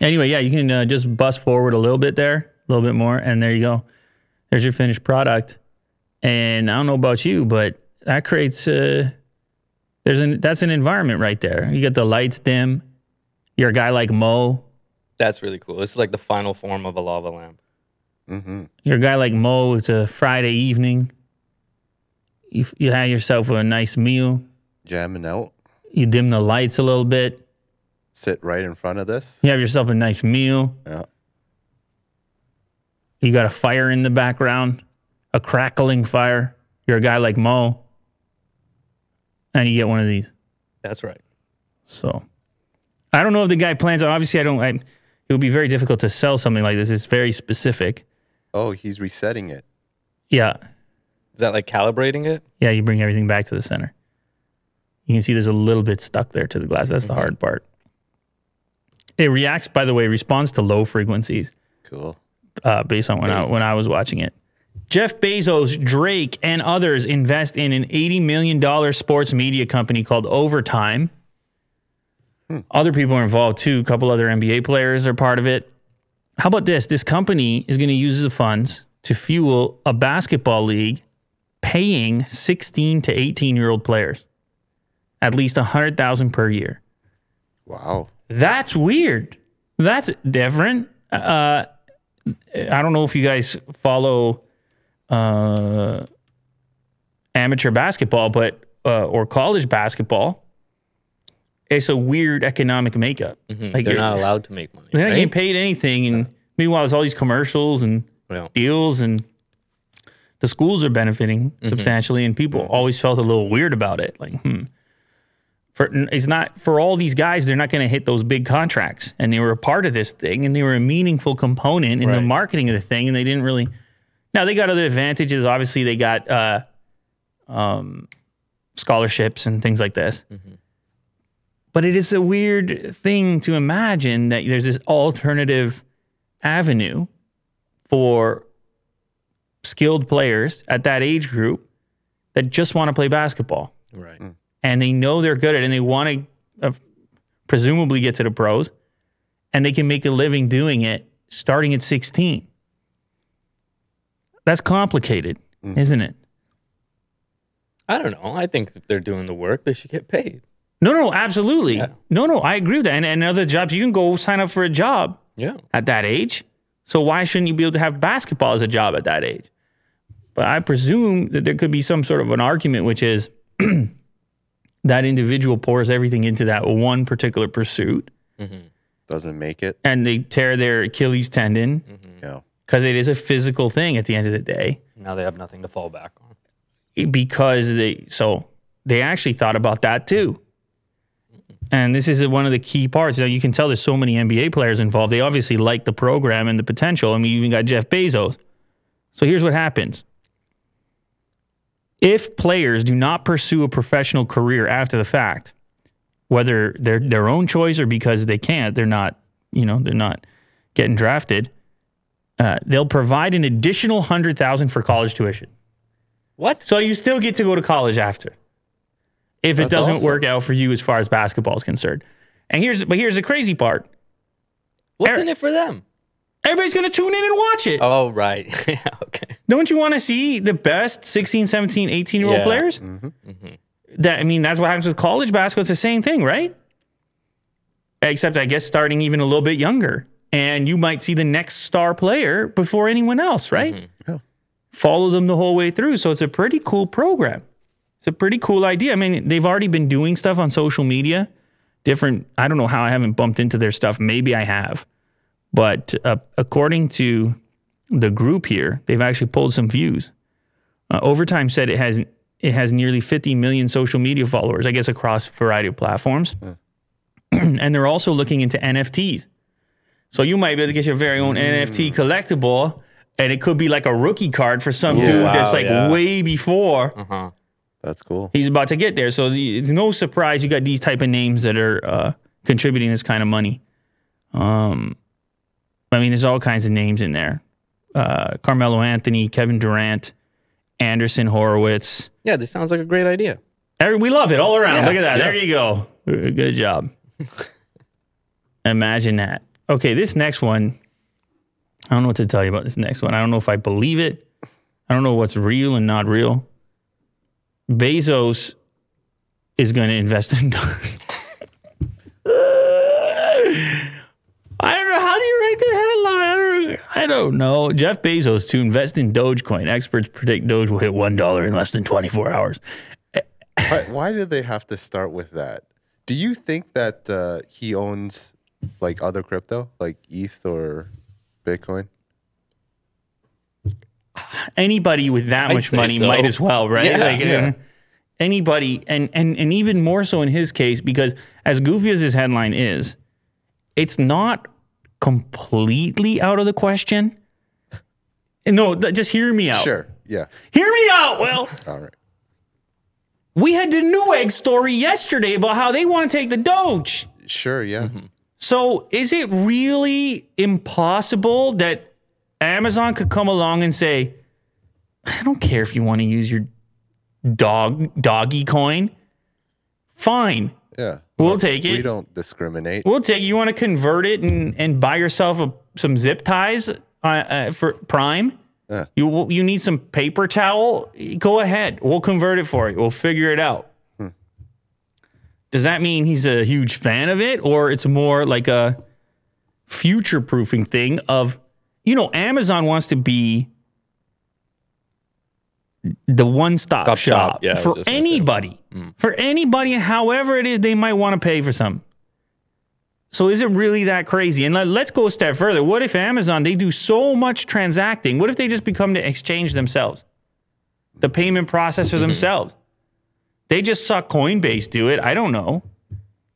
Anyway, yeah, you can uh, just bust forward a little bit there, a little bit more, and there you go. There's your finished product. And I don't know about you, but that creates uh, there's an that's an environment right there. You get the lights dim. You're a guy like Mo. That's really cool. This is like the final form of a lava lamp. Mm-hmm. You're a guy like Mo. It's a Friday evening. You you have yourself a nice meal. Jamming out. You dim the lights a little bit. Sit right in front of this. You have yourself a nice meal. Yeah. You got a fire in the background, a crackling fire. You're a guy like Mo, and you get one of these. That's right. So, I don't know if the guy plans. Obviously, I don't. I, it would be very difficult to sell something like this. It's very specific. Oh, he's resetting it. Yeah, Is that like calibrating it? yeah. You bring everything back to the center. You can see there's a little bit stuck there to the glass. That's the mm-hmm. hard part. It reacts, by the way, responds to low frequencies. Cool. Uh, based on when I, when I was watching it. Jeff Bezos, Drake, and others invest in an $80 million sports media company called Overtime. Other people are involved too. A couple other NBA players are part of it. How about this? This company is going to use the funds to fuel a basketball league paying 16 to 18 year old players at least 100,000 per year. Wow. That's weird. That's different. Uh, I don't know if you guys follow uh, amateur basketball, but uh, or college basketball. It's a weird economic makeup. Mm-hmm. They're you're- not allowed to make money. they're not right? getting paid anything, and meanwhile, there's all these commercials and Well, deals, and the schools are benefiting substantially, and people always felt a little weird about it. Like, hmm. For, it's not for all these guys, they're not going to hit those big contracts, and they were a part of this thing, and they were a meaningful component in the marketing of the thing, and they didn't really. Now they got other advantages. Obviously, they got uh, um, scholarships and things like this. But it is a weird thing to imagine that there's this alternative avenue for skilled players at that age group that just want to play basketball right. And they know they're good at it and they want to uh, presumably get to the pros and they can make a living doing it starting at 16. That's complicated, isn't it? I don't know. I think if they're doing the work, they should get paid. No, no, absolutely. Yeah. No, no, I agree with that. And, and other jobs, you can go sign up for a job Yeah. at that age. So why shouldn't you be able to have basketball as a job at that age? But I presume that there could be some sort of an argument, which is that individual pours everything into that one particular pursuit mm-hmm. Doesn't make it. and they tear their Achilles tendon mm-hmm. Yeah. because it is a physical thing at the end of the day. Now they have nothing to fall back on. because they so they actually thought about that too. Mm-hmm. And this is one of the key parts. Now you can tell there's so many NBA players involved. They obviously like the program and the potential. I mean, you even got Jeff Bezos. So here's what happens. If players do not pursue a professional career after the fact, whether they're their own choice or because they can't, they're not, you know, they're not getting drafted, uh, they'll provide an additional hundred thousand for college tuition. What? So you still get to go to college after. If it doesn't awesome. work out for you as far as basketball is concerned. And here's but here's the crazy part. What's Eric- in it for them? Everybody's going to tune in and watch it. Oh, right. yeah. Okay. Don't you want to see the best 16, 17, 18 year old Yeah. players? Mm-hmm. Mm-hmm. That I mean, that's what happens with college basketball. It's the same thing, right? Except I guess starting even a little bit younger. And you might see the next star player before anyone else, right? Mm-hmm. Yeah. Follow them the whole way through. So it's a pretty cool program. It's a pretty cool idea. I mean, they've already been doing stuff on social media. Different. I don't know how I haven't bumped into their stuff. Maybe I have, but uh, according to the group here, they've actually pulled some views. Uh, Overtime said it has it has nearly 50 million social media followers. I guess across a variety of platforms, and they're also looking into NFTs. So you might be able to get your very own NFT collectible, and it could be like a rookie card for some dude that's like yeah. way before Uh-huh. That's cool. he's about to get there. So it's no surprise you got these type of names that are uh, contributing this kind of money. Um, I mean, there's all kinds of names in there: uh, Carmelo Anthony, Kevin Durant, Andreessen Horowitz. Yeah, this sounds like a great idea. Every, we love it all around. Yeah, Look at that. There you go. Good job. Imagine that. Okay, this next one. I don't know what to tell you about this next one. I don't know if I believe it. I don't know what's real and not real. Bezos is going to invest in. I don't know. How do you write the headline? I don't, know. Jeff Bezos to invest in Dogecoin. Experts predict Doge will hit $1 in less than 24 hours. Why, why do they have to start with that? Do you think that uh, he owns like other crypto, like ETH or Bitcoin? anybody with that I'd much money so. might as well, right? Yeah. like Yeah. um, anybody, and and and even more so in his case because as goofy as his headline is, it's not completely out of the question. No, th- just hear me out. Sure. Yeah. Hear me out. Well, All right. we had the Newegg story yesterday about how they want to take the Doge. Sure. Yeah. Mm-hmm. So is it really impossible that Amazon could come along and say, I don't care if you want to use your dog doggy coin. Fine. Yeah. We'll take it. We don't discriminate. We'll take it. You want to convert it and, and buy yourself a, some zip ties uh, uh, for Prime? Yeah. You you need some paper towel? Go ahead. We'll convert it for you. We'll figure it out. Does that mean he's a huge fan of it, or it's more like a future proofing thing? Of you know, Amazon wants to be the one stop shop, shop. Yeah, for anybody, for anybody, however it is they might want to pay for something. So is it really that crazy? And let, let's go a step further. What if Amazon they do so much transacting? What if they just become the exchange themselves, the payment processor themselves? They just saw Coinbase do it. I don't know.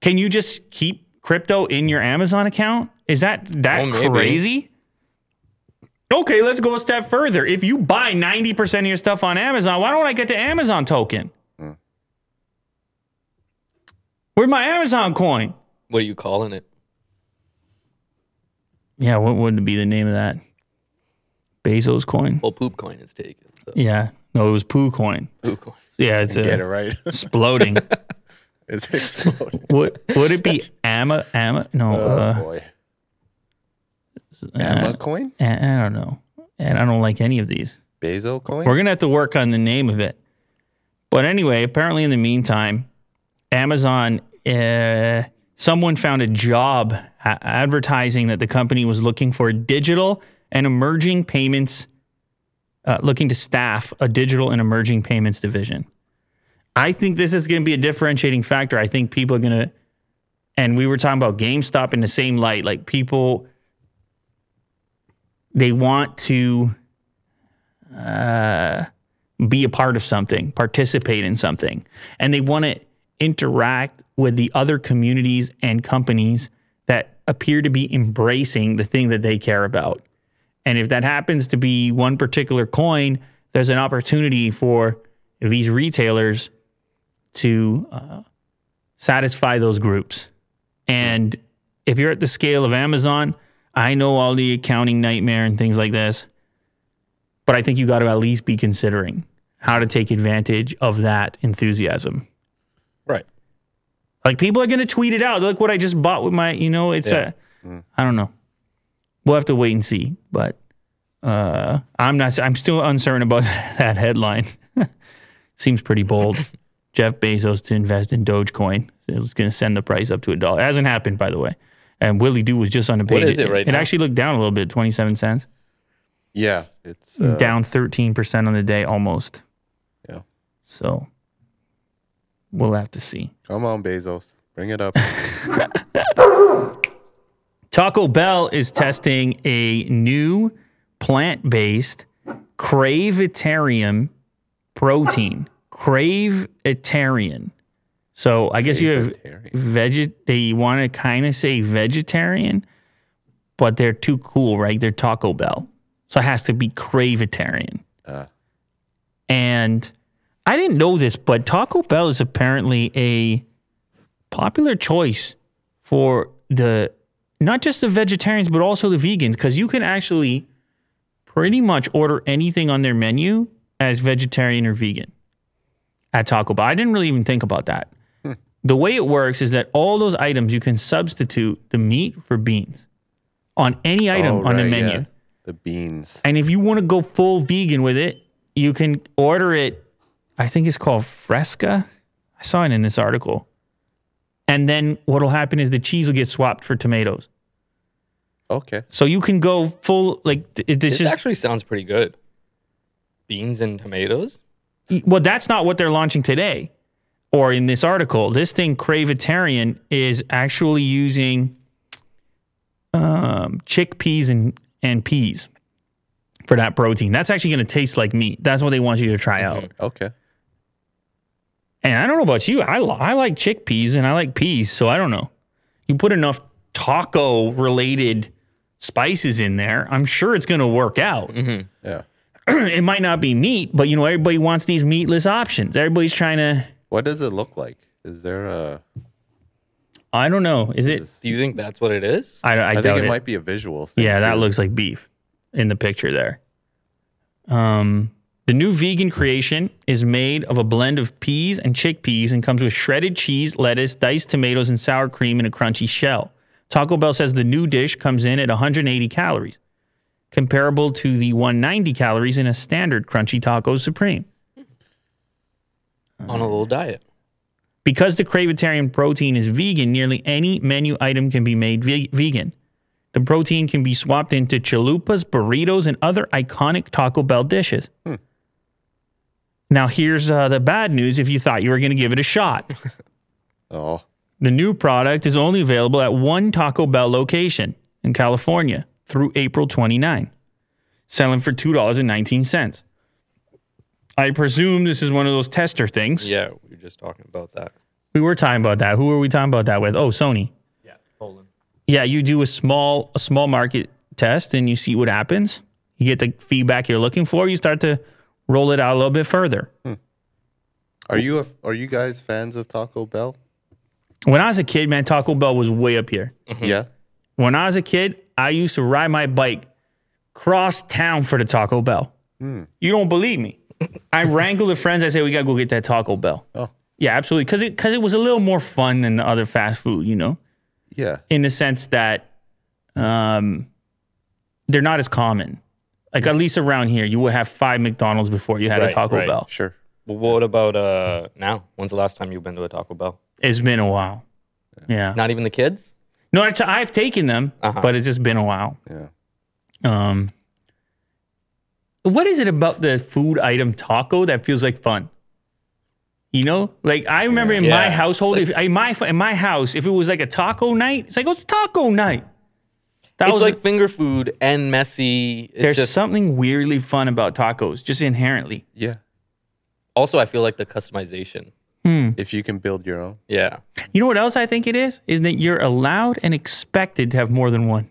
Can you just keep crypto in your Amazon account? Is that that Oh, crazy? Okay, let's go a step further. If you buy 90% of your stuff on Amazon, why don't I get the Amazon token? Where's my Amazon coin? What are you calling it? Yeah, what would be the name of that? Bezos coin? Well, poop coin is taken. So Yeah. No, it was poo coin. poop coin. Yeah, it's Get it uh, right. exploding. it's exploding. would would it be Ama Ama? No, Oh uh, boy. Amma coin? I, I don't know. And I don't like any of these. Bezo coin? We're gonna have to work on the name of it. But anyway, apparently in the meantime, Amazon, uh, someone found a job advertising that the company was looking for digital and emerging payments, uh, looking to staff a digital and emerging payments division. I think this is going to be a differentiating factor. I think people are going to, and we were talking about GameStop in the same light, like people, they want to be a part of something, participate in something, and they want to interact with the other communities and companies that appear to be embracing the thing that they care about. And if that happens to be one particular coin, there's an opportunity for these retailers to uh, satisfy those groups. And if you're at the scale of Amazon, I know all the accounting nightmare and things like this but I think you got to at least be considering how to take advantage of that enthusiasm. Right. Like people are going to tweet it out. Look what I just bought with my, you know, it's Yeah. a, I don't know. We'll have to wait and see, but uh, I'm not, I'm still uncertain about that headline. Seems pretty bold. Jeff Bezos to invest in Dogecoin. It's going to send the price up to a dollar. It hasn't happened, by the way. And Willie Doo was just on the page. is it right It now? actually looked down a little bit, 27 cents. Yeah. It's uh, down 13% on the day almost. Yeah. So we'll have to see. Come on, Bezos, bring it up. Taco Bell is testing a new plant-based Cravitarian protein. Cravitarian. So I guess you have veget. They want to kind of say vegetarian, but they're too cool, right? They're Taco Bell, so it has to be Cravitarian. Uh. And I didn't know this, but Taco Bell is apparently a popular choice for the not just the vegetarians but also the vegans because you can actually pretty much order anything on their menu as vegetarian or vegan at Taco Bell. I didn't really even think about that. The way it works is that all those items you can substitute the meat for beans on any item Oh, on the menu. yeah. The beans. And if you want to go full vegan with it, you can order it. I think it's called Fresca. I saw it in this article. And then what'll happen is the cheese will get swapped for tomatoes. Okay. So you can go full like it- this This is actually sounds pretty good. Beans and tomatoes. well that's not what they're launching today or in this article. This thing Cravitarian is actually using um, chickpeas and and peas for that protein. That's actually going to taste like meat. That's what they want you to try out. Okay. And I don't know about you. I, I like chickpeas and I like peas. So I don't know. You put enough taco related spices in there, I'm sure it's going to work out. Yeah. it might not be meat, but you know, everybody wants these meatless options. Everybody's trying to, What does it look like? Is there a? I don't know. Is it? Do you think that's what it is? I, I, I doubt think it, it. might be a visual thing. Yeah, that looks like beef in the picture there. Um, the new vegan creation is made of a blend of peas and chickpeas and comes with shredded cheese, lettuce, diced tomatoes, and sour cream in a crunchy shell. Taco Bell says the new dish comes in at 180 calories, comparable to the 190 calories in a standard crunchy taco supreme. On a little diet. Because the Cravitarian protein is vegan, nearly any menu item can be made ve- vegan. The protein can be swapped into chalupas, burritos, and other iconic Taco Bell dishes. Now, here's uh, the bad news if you thought you were going to give it a shot. Oh, The new product is only available at one Taco Bell location in California through April 29, selling for $2.19. I presume this is one of those tester things. Yeah, we were just talking about that. We were talking about that. Who were we talking about that with? Oh, Sony. Yeah, Poland. Yeah, you do a small a small market test and you see what happens. You get the feedback you're looking for. You start to roll it out a little bit further. Hmm. are you a, are you guys fans of Taco Bell? When I was a kid, man, Taco Bell was way up here. Mm-hmm. Yeah. When I was a kid, I used to ride my bike cross town for the Taco Bell. Hmm. You don't believe me? I wrangle the friends. I say we gotta go get that Taco Bell. Oh, Yeah, absolutely. Because it because it was a little more fun than the other fast food. You know. yeah. in the sense that um, they're not as common. Like at least around here, you would have five McDonald's before you had a Taco right. Bell. Sure. Well, what about uh now? When's the last time you've been to a Taco Bell? It's been a while. Yeah. Not even the kids? No, I t- I've taken them, Uh-huh. but it's just been a while. Yeah. Um, what is it about the food item taco that feels like fun? You know, like I remember in my Yeah. household, if in my in my house, if it was like a taco night, it's like oh, it's taco night. That It's was like finger food and messy. It's there's just something weirdly fun about tacos, just inherently. Yeah. also I feel like the customization. Hmm. If you can build your own. Yeah. You know what else I think it is? Is that you're allowed and expected to have more than one.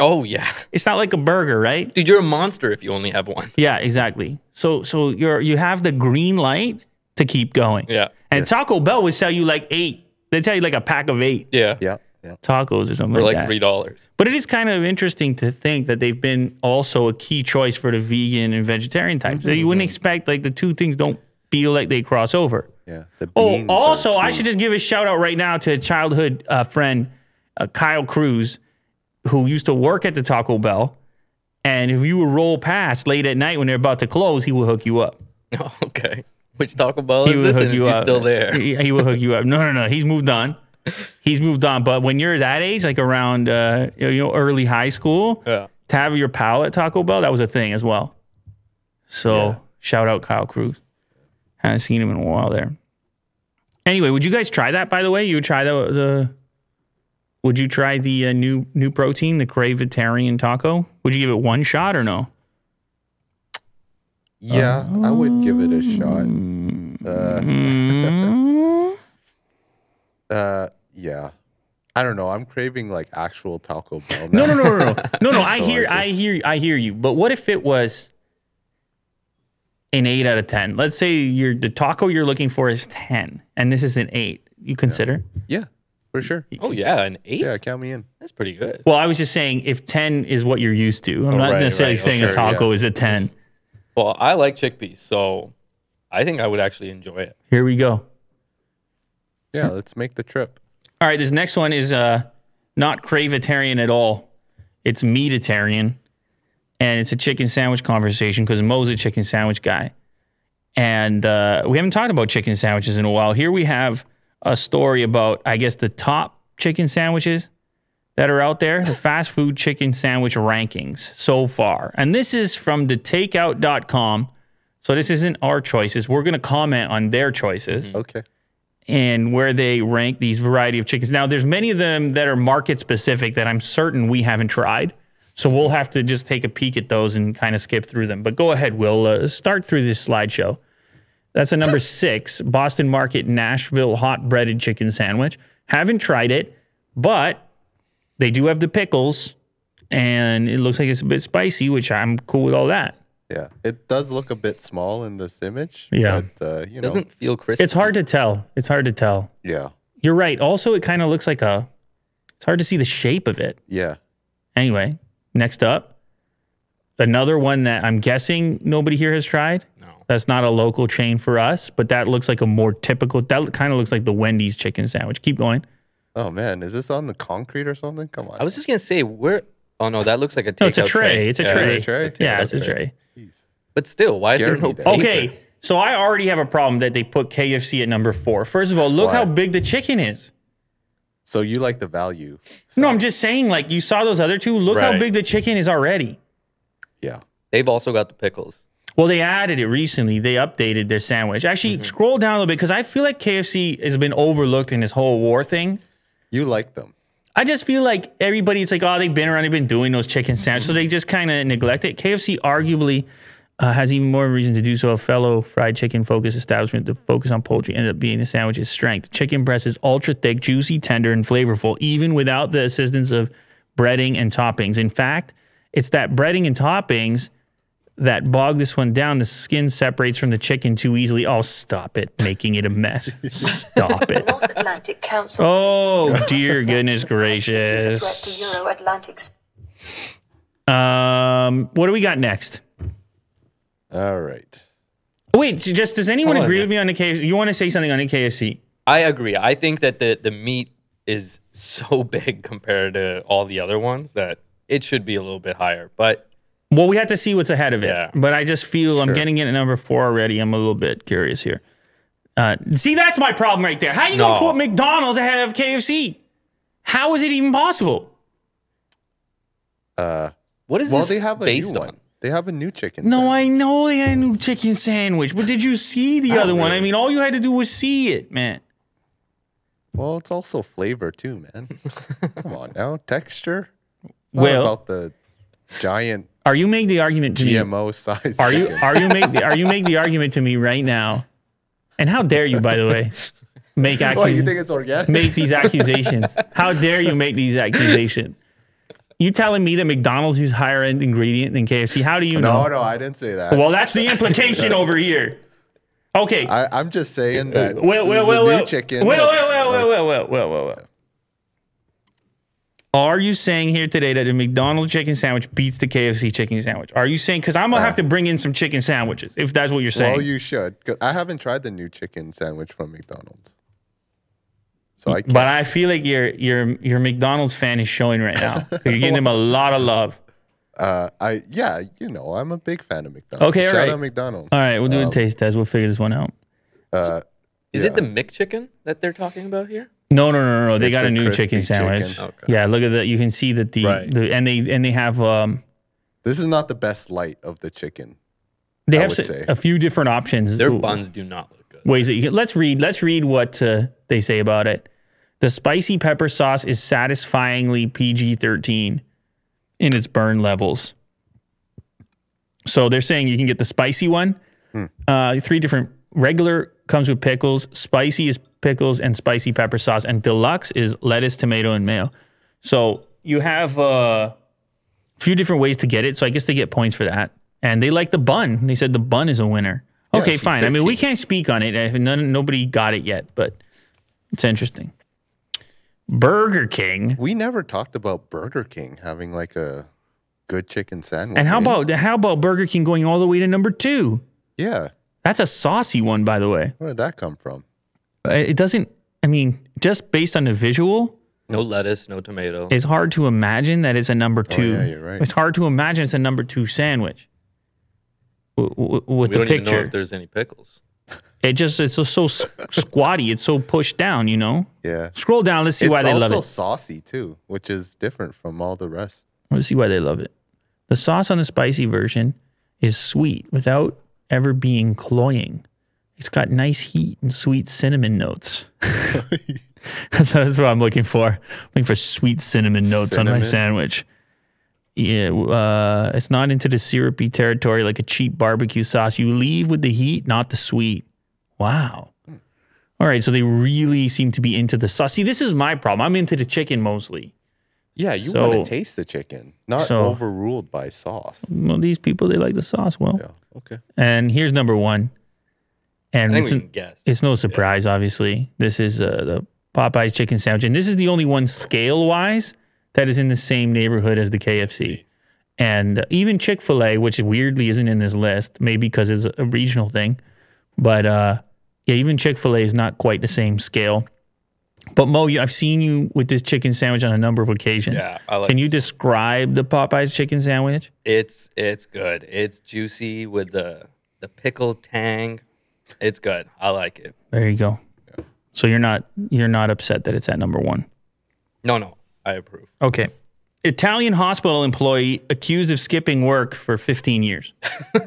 Oh yeah. It's not like a burger, right? Dude, you're a monster if you only have one. Yeah, exactly. So so you're you have the green light to keep going. Yeah. And Taco Bell would sell you like eight. They tell you like a pack of eight Yeah. Yeah. Yeah. tacos or something For like, like three dollars. But it is kind of interesting to think that they've been also a key choice for the vegan and vegetarian types. So you wouldn't expect like the two things don't feel like they cross over. Yeah. The Oh, beans are also, I should just give a shout out right now to a childhood uh, friend, uh, Kyle Cruz, who used to work at the Taco Bell. And if you would roll past late at night when they're about to close, he will hook you up. Oh, okay. Which Taco Bell He is this? And is you he up. still there? He, he will hook you up. No, no, no. He's moved on. He's moved on. But when you're that age, like around uh, you know early high school, Yeah. to have your pal at Taco Bell, that was a thing as well. So Yeah. shout out Kyle Cruz. Haven't seen him in a while there. Anyway, would you guys try that? By the way, you would try the the. Would you try the uh, new new protein, the Cravitarian taco? Would you give it one shot or no? Yeah, I would give it a shot. Uh, Mm, uh, yeah. I don't know. I'm craving like actual Taco Bell. no, now. no, no, no, no, no, no. I So hear, I I hear, I hear you. But what if it was an eight out of ten? Let's say you're the taco you're looking for is ten, and this is an eight. You consider? Yeah, for sure. Oh yeah, an eight. Yeah, count me in. That's pretty good. Well, I was just saying if ten is what you're used to. I'm Oh, not right, necessarily right. Oh, saying a sure, taco yeah. is a ten. Well, I like chickpeas, so I think I would actually enjoy it. Here we go. Yeah, let's make the trip. All right, this next one is uh, not cravitarian at all. It's meatitarian, and it's a chicken sandwich conversation because Mo's a chicken sandwich guy, and uh, we haven't talked about chicken sandwiches in a while. Here we have a story about, I guess, the top chicken sandwiches that are out there, the fast food chicken sandwich rankings so far, and this is from the Takeout.com. So this isn't our choices. We're going to comment on their choices Okay. and where they rank these variety of chickens. Now, there's many of them that are market specific that I'm certain we haven't tried. So we'll have to just take a peek at those and kind of skip through them. But go ahead, Will. Uh, start through this slideshow. That's a number six Boston Market Nashville hot breaded chicken sandwich. Haven't tried it, but they do have the pickles, and it looks like it's a bit spicy, which I'm cool with all that. Yeah, it does look a bit small in this image. Yeah. but uh, you It know, doesn't feel crispy. It's hard to tell. It's hard to tell. yeah, You're right. Also, it kind of looks like a. It's hard to see the shape of it. yeah. Anyway, next up, another one that I'm guessing nobody here has tried. No. That's not a local chain for us, but that looks like a more typical. That kind of looks like the Wendy's chicken sandwich. Keep going. Oh man, is this on the concrete or something? Come on. I was just gonna say where. Oh no, that looks like a takeout No, it's a tray. It's a Yeah, tray. a tray? Yeah, it's a tray. Jeez. But still, why is there no paper? Okay, so I already have a problem that they put KFC at number four. First of all, look Why? how big the chicken is. So you like the value? No, I'm just saying, like you saw those other two. Look how big the chicken is already. Yeah. They've also got the pickles. Well, they added it recently. They updated their sandwich. Actually, scroll down a little bit because I feel like KFC has been overlooked in this whole war thing. You like them? I just feel like everybody's like, oh, they've been around, they've been doing those chicken sandwiches, so they just kind of neglect it. KFC arguably uh, has even more reason to do so. A fellow fried chicken focused establishment to focus on poultry ended up being the sandwich's strength. Chicken breast is ultra thick, juicy, tender, and flavorful, even without the assistance of breading and toppings. In fact, it's that breading and toppings that bog this one down. The skin separates from the chicken too easily. Oh, stop it, making it a mess. Stop it. North Atlantic Council. Oh, dear goodness gracious. Um, what do we got next? All right. Wait, just does anyone Hold agree yeah. with me on the KFC? You want to say something on the KFC? I agree. I think that the the meat is so big compared to all the other ones that it should be a little bit higher. But Well, we have to see what's ahead of it. Yeah. But I just feel I'm getting it at number four already. I'm a little bit curious here. Uh, see, that's my problem right there. How are you gonna No. put McDonald's ahead of KFC? How is it even possible? Uh, what is this? well, this they have a new on? one. They have a new chicken. Sandwich. No, sandwich. I know they had a new chicken sandwich, but did you see the other one? I mean, all you had to do was see it, man. Well, it's also flavor too, man. Come on now, texture. It's not Well- about the giant Are you making the argument to me? GMO size. Are you are you make are you make the argument to me right now? And how dare you, by the way, make What, you accusations? think it's organic? make these accusations? How dare you make these accusations? You telling me that McDonald's use higher end ingredient than KFC? How do you no, know? no, no, I didn't say that. Well, that's the implication over here. Okay. I, I'm just saying uh, that. well, well, well, well, chicken. well, well, well, like, well, well, well, well, well. Are you saying here today that the McDonald's chicken sandwich beats the KFC chicken sandwich? Are you saying because I'm gonna have to bring in some chicken sandwiches if that's what you're saying? Well, you should. 'cause I haven't tried the new chicken sandwich from McDonald's. So I can't. But I feel like your your your McDonald's fan is showing right now. You're giving them a lot of love. uh, I yeah, you know, I'm a big fan of McDonald's. Okay, all Shout right. out McDonald's. All right, we'll do a taste test. We'll figure this one out. Uh, Is yeah. it the McChicken that they're talking about here? No, no, no, no, no. They It's got a, a new chicken sandwich. chicken. Okay. Yeah, look at that. You can see that the, Right. the and they and they have um This is not the best light of the chicken. they I have would s- say. a few different options. Their Ooh. buns do not look good. good. ways that you can. Let's read. Let's read what uh, they say about it. The spicy pepper sauce is satisfyingly PG thirteen in its burn levels. So they're saying you can get the spicy one. Uh, three different regular comes with pickles. Spicy is pickles and spicy pepper sauce, and deluxe is lettuce, tomato, and mayo. So you have uh, a few different ways to get it. So I guess they get points for that. And they like the bun. They said the bun is a winner. Okay, it's fine. I mean, we can't speak on it. Uh, None, nobody got it yet, but it's interesting. Burger King. We never talked about Burger King having like a good chicken sandwich. And how about how about Burger King going all the way to number two? Yeah. That's a saucy one, by the way. Where did that come from? It doesn't. I mean, just based on the visual, No lettuce, no tomato. it's hard to imagine that it's a number oh, two. Oh, yeah, you're right. It's hard to imagine it's a number two sandwich. W- w- with we the don't even know picture, if there's any pickles. it just it's so, so s- squatty. It's so pushed down. You know. Yeah. Scroll down. Let's see it's why they also love it. It's also saucy too, which is different from all the rest. Let's see why they love it. The sauce on the spicy version is sweet without ever being cloying. It's got nice heat and sweet cinnamon notes. that's, that's what I'm looking for. looking for sweet cinnamon notes on my sandwich. Yeah, uh, it's not into the syrupy territory like a cheap barbecue sauce. You leave with the heat, not the sweet. Wow. All right, so they really seem to be into the sauce. See, this is my problem. I'm into the chicken mostly. Yeah, you So- want to taste the chicken, not so- overruled by sauce. Well, these people they like the sauce. Well, Yeah. Okay. And here's number one. And it's, we can guess. it's no surprise, obviously. This is uh, the Popeyes chicken sandwich. And this is the only one scale wise that is in the same neighborhood as the KFC. And uh, even Chick fil A, which weirdly isn't in this list, maybe because it's a regional thing. But uh, yeah, even Chick fil A is not quite the same scale. But Mo, I've seen you with this chicken sandwich on a number of occasions. Yeah, I like Can you describe the Popeyes chicken sandwich? It's it's good. It's juicy with the the pickle tang. It's good. I like it. There you go. So you're not you're not upset that it's at number one. No, no, I approve. Okay. Italian hospital employee accused of skipping work for 15 years.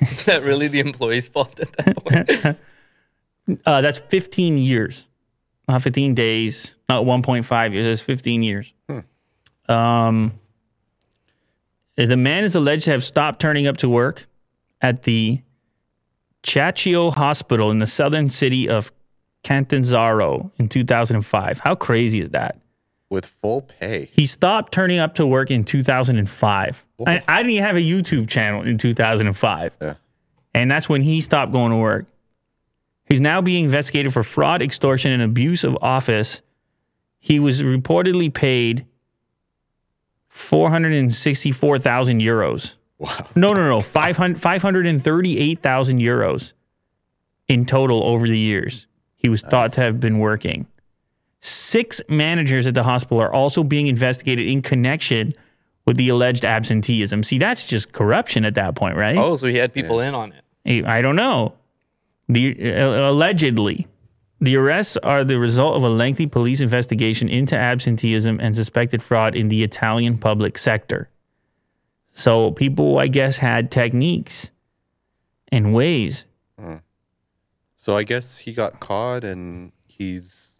Is that really the employee's fault at that point? Uh, that's 15 years, not 15 days, not 1.5 years. That's 15 years. Um, the man is alleged to have stopped turning up to work at the Ciaccio Hospital in the southern city of Catanzaro in 2005. How crazy is that? With full pay. He stopped turning up to work in 2005. I, I didn't even have a YouTube channel in 2005. Yeah. And that's when he stopped going to work. He's now being investigated for fraud, extortion, and abuse of office. He was reportedly paid 464,000 euros. Wow. No, no, no. 500 538,000 euros in total over the years. He was thought to have been working. Six managers at the hospital are also being investigated in connection with the alleged absenteeism. See, that's just corruption at that point, right? oh, so he had people in on it. I don't know. The uh, allegedly, the arrests are the result of a lengthy police investigation into absenteeism and suspected fraud in the Italian public sector. So people, I guess, had techniques and ways. Hmm. So I guess he got caught and he's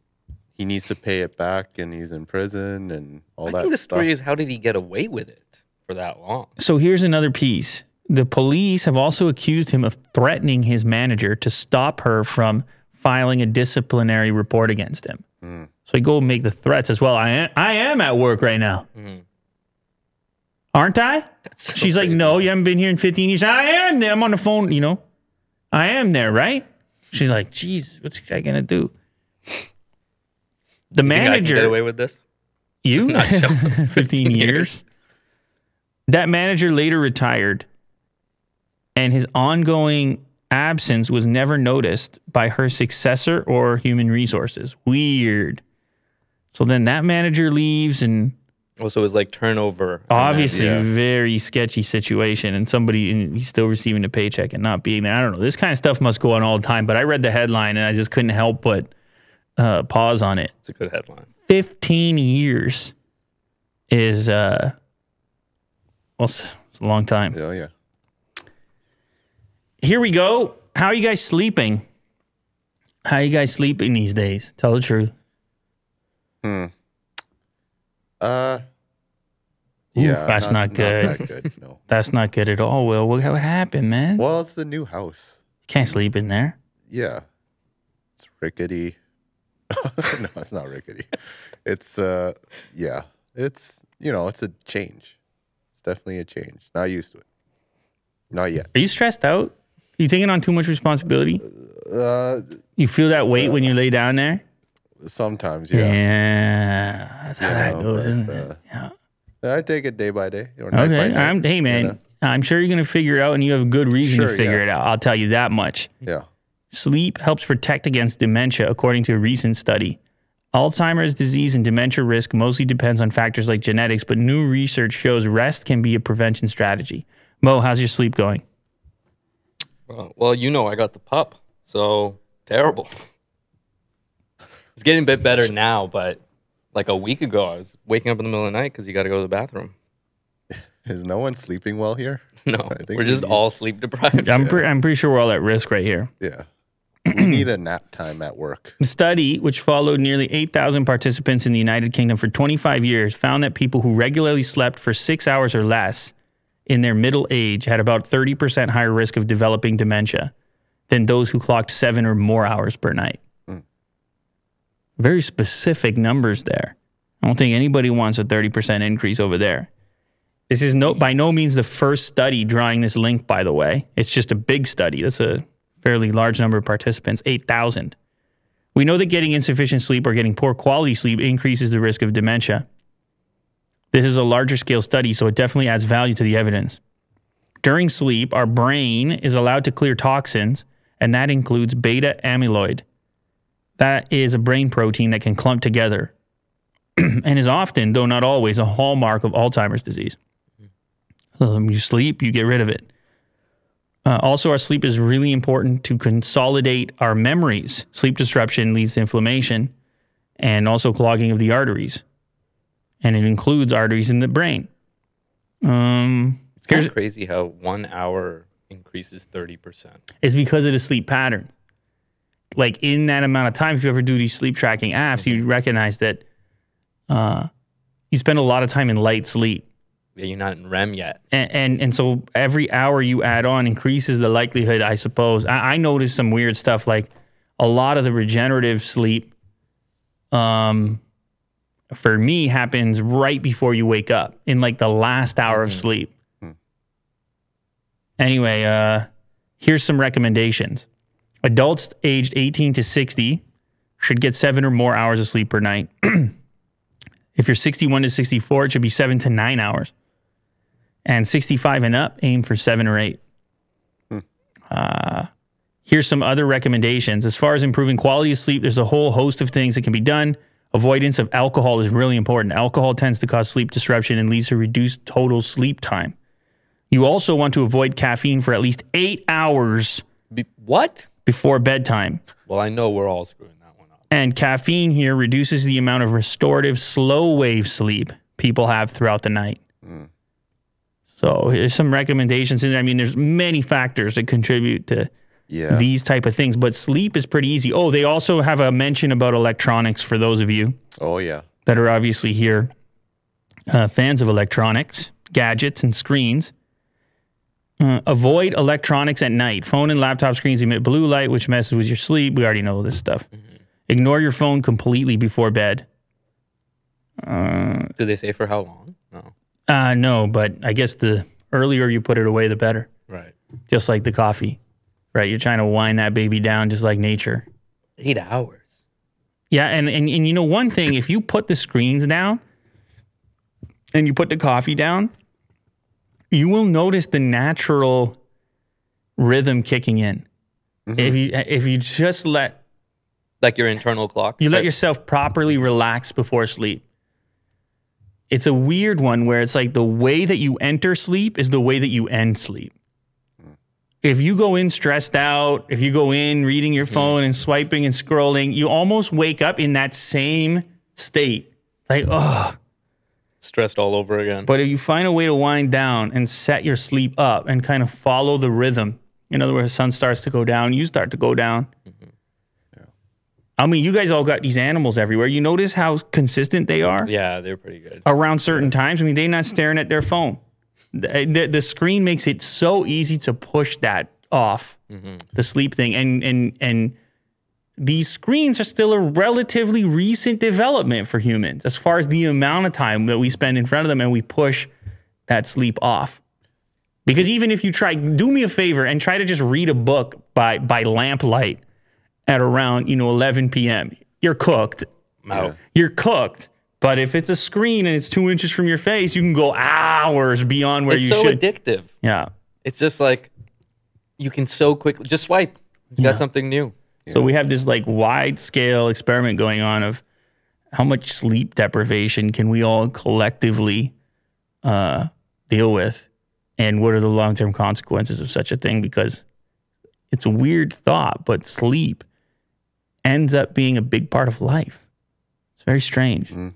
he needs to pay it back and he's in prison and all I that think the stuff. story is how did he get away with it for that long? So here's another piece. The police have also accused him of threatening his manager to stop her from filing a disciplinary report against him. Hmm. So he go make the threats as well. I am, I am at work right now. Hmm. Aren't I? so She's like, no, you haven't been here in 15 years. I am there. I'm on the phone, you know. I am there, right? She's like, geez, what's this guy going to do? The You think I can manager. get away with this? You? not show up 15 years. That manager later retired, and his ongoing absence was never noticed by her successor or human resources. Weird. So then that manager leaves, and Also, it was like turnover. and then- obviously, yeah. very sketchy situation, and somebody, and he's still receiving a paycheck and not being there. I don't know. This kind of stuff must go on all the time, but I read the headline and I just couldn't help but uh, pause on it. It's a good headline. 15 years is uh well it's it's a long time Oh yeah. here we go how are you guys sleeping How are you guys sleeping these days? Tell the truth. Hmm. Uh, Ooh, yeah, that's not good. that good. No. That's not good at all, Will. What, what happened, man? Well, it's the new house. Can't sleep in there. Yeah, it's rickety. no, it's not rickety. It's uh, yeah, it's you know, it's a change. It's definitely a change. Not used to it. Not yet. Are you stressed out? You taking on too much responsibility? Uh, You feel that weight when you lay down there? sometimes, Yeah, yeah. that's how You that goes, but, isn't it? uh, Yeah. I take it day by day or night by Okay. night. I'm, hey, man, know? I'm sure you're going to figure it out and you have a good reason to figure yeah. it out. I'll tell you that much. Yeah. Sleep helps protect against dementia, according to a recent study. Alzheimer's disease and dementia risk mostly depends on factors like genetics, but new research shows rest can be a prevention strategy. Mo, how's your sleep going? Well, well, you know, I got the pup, so terrible. It's getting a bit better now, but like a week ago, I was waking up in the middle of the night because you got to go to the bathroom. Is no one sleeping well here? No, I think we're just need- all sleep deprived. I'm, pre- I'm pretty sure we're all at risk right here. Yeah. we need a nap time at work. The study, which followed nearly 8,000 participants in the United Kingdom for 25 years, found that people who regularly slept for six hours or less in their middle age had about 30% higher risk of developing dementia than those who clocked seven or more hours per night. Very specific numbers there. I don't think anybody wants a 30% increase over there. This is no by no means the first study drawing this link, by the way. It's just a big study. That's a fairly large number of participants, 8,000. We know that getting insufficient sleep or getting poor quality sleep increases the risk of dementia. This is a larger scale study, so it definitely adds value to the evidence. During sleep, our brain is allowed to clear toxins, and that includes beta amyloid. That is a brain protein that can clump together and is often, though not always, a hallmark of Alzheimer's disease. Um, you sleep, you get rid of it. Uh, also, our sleep is really important to consolidate our memories. Sleep disruption leads to inflammation and also clogging of the arteries. And it includes arteries in the brain. Um, It's kind of crazy how one hour increases 30%. it's because of the sleep pattern. Like in that amount of time, if you ever do these sleep tracking apps, you recognize that uh, you spend a lot of time in light sleep. Yeah, you're not in REM yet. and, and and so every hour you add on increases the likelihood, I suppose. I, I noticed some weird stuff like a lot of the regenerative sleep, um, for me happens right before you wake up in like the last hour of sleep. Anyway, uh, here's some recommendations. Adults aged 18 to 60 should get seven or more hours of sleep per night. if you're 61 to 64, it should be seven to nine hours and 65 and up, aim for seven or eight. Uh, here's some other recommendations. As far as improving quality of sleep, there's a whole host of things that can be done. Avoidance of alcohol is really important. Alcohol tends to cause sleep disruption and leads to reduced total sleep time. You also want to avoid caffeine for at least eight hours Be- what? Before bedtime. Well, I know we're all screwing that one up. And caffeine here reduces the amount of restorative slow wave sleep people have throughout the night. So there's some recommendations. in there. I mean, there's many factors that contribute to Yeah. these type of things, but sleep is pretty easy. Oh, they also have a mention about electronics for those of you oh yeah. that are obviously here uh, fans of electronics, gadgets, and screens. Uh, avoid electronics at night. Phone and laptop screens emit blue light, which messes with your sleep. We already know this stuff. Ignore your phone completely before bed. Do they say for how long? No. Uh, no, but I guess the earlier you put it away, the better. Right. Just like the coffee, right? You're trying to wind that baby down just like nature. Eight hours. Yeah, and, and and you know one thing, if you put the screens down and you put the coffee down, you will notice the natural rhythm kicking in. Mm-hmm. If you if you just let Like your internal clock. you let type- yourself properly relax before sleep. It's a weird one where it's like the way that you enter sleep is the way that you end sleep. Mm. If you go in stressed out, if you go in reading your mm. phone and swiping and scrolling, you almost wake up in that same state. Like, oh. Stressed all over again. But if you find a way to wind down and set your sleep up and kind of follow the rhythm, in other words, sun starts to go down, you start to go down. Mm-hmm. I mean, you guys all got these animals everywhere. You notice how consistent they are Yeah, they're pretty good. around certain times. I mean, they're not staring at their phone. The, the, the screen makes it so easy to push that off mm-hmm. the sleep thing, and and and these screens are still a relatively recent development for humans as far as the amount of time that we spend in front of them and we push that sleep off. Because even if you try, do me a favor and try to just read a book by by lamplight at around you know 11 p.m. You're cooked. Out. Oh. You're cooked. But if it's a screen and it's two inches from your face, you can go hours beyond where It's you so should. It's so addictive. yeah. It's just like you can so quickly just swipe. You Yeah. got something new. So we have this like wide scale experiment going on of how much sleep deprivation can we all collectively uh, deal with, and what are the long term consequences of such a thing? Because it's a weird thought, but sleep ends up being a big part of life. It's very strange. hmm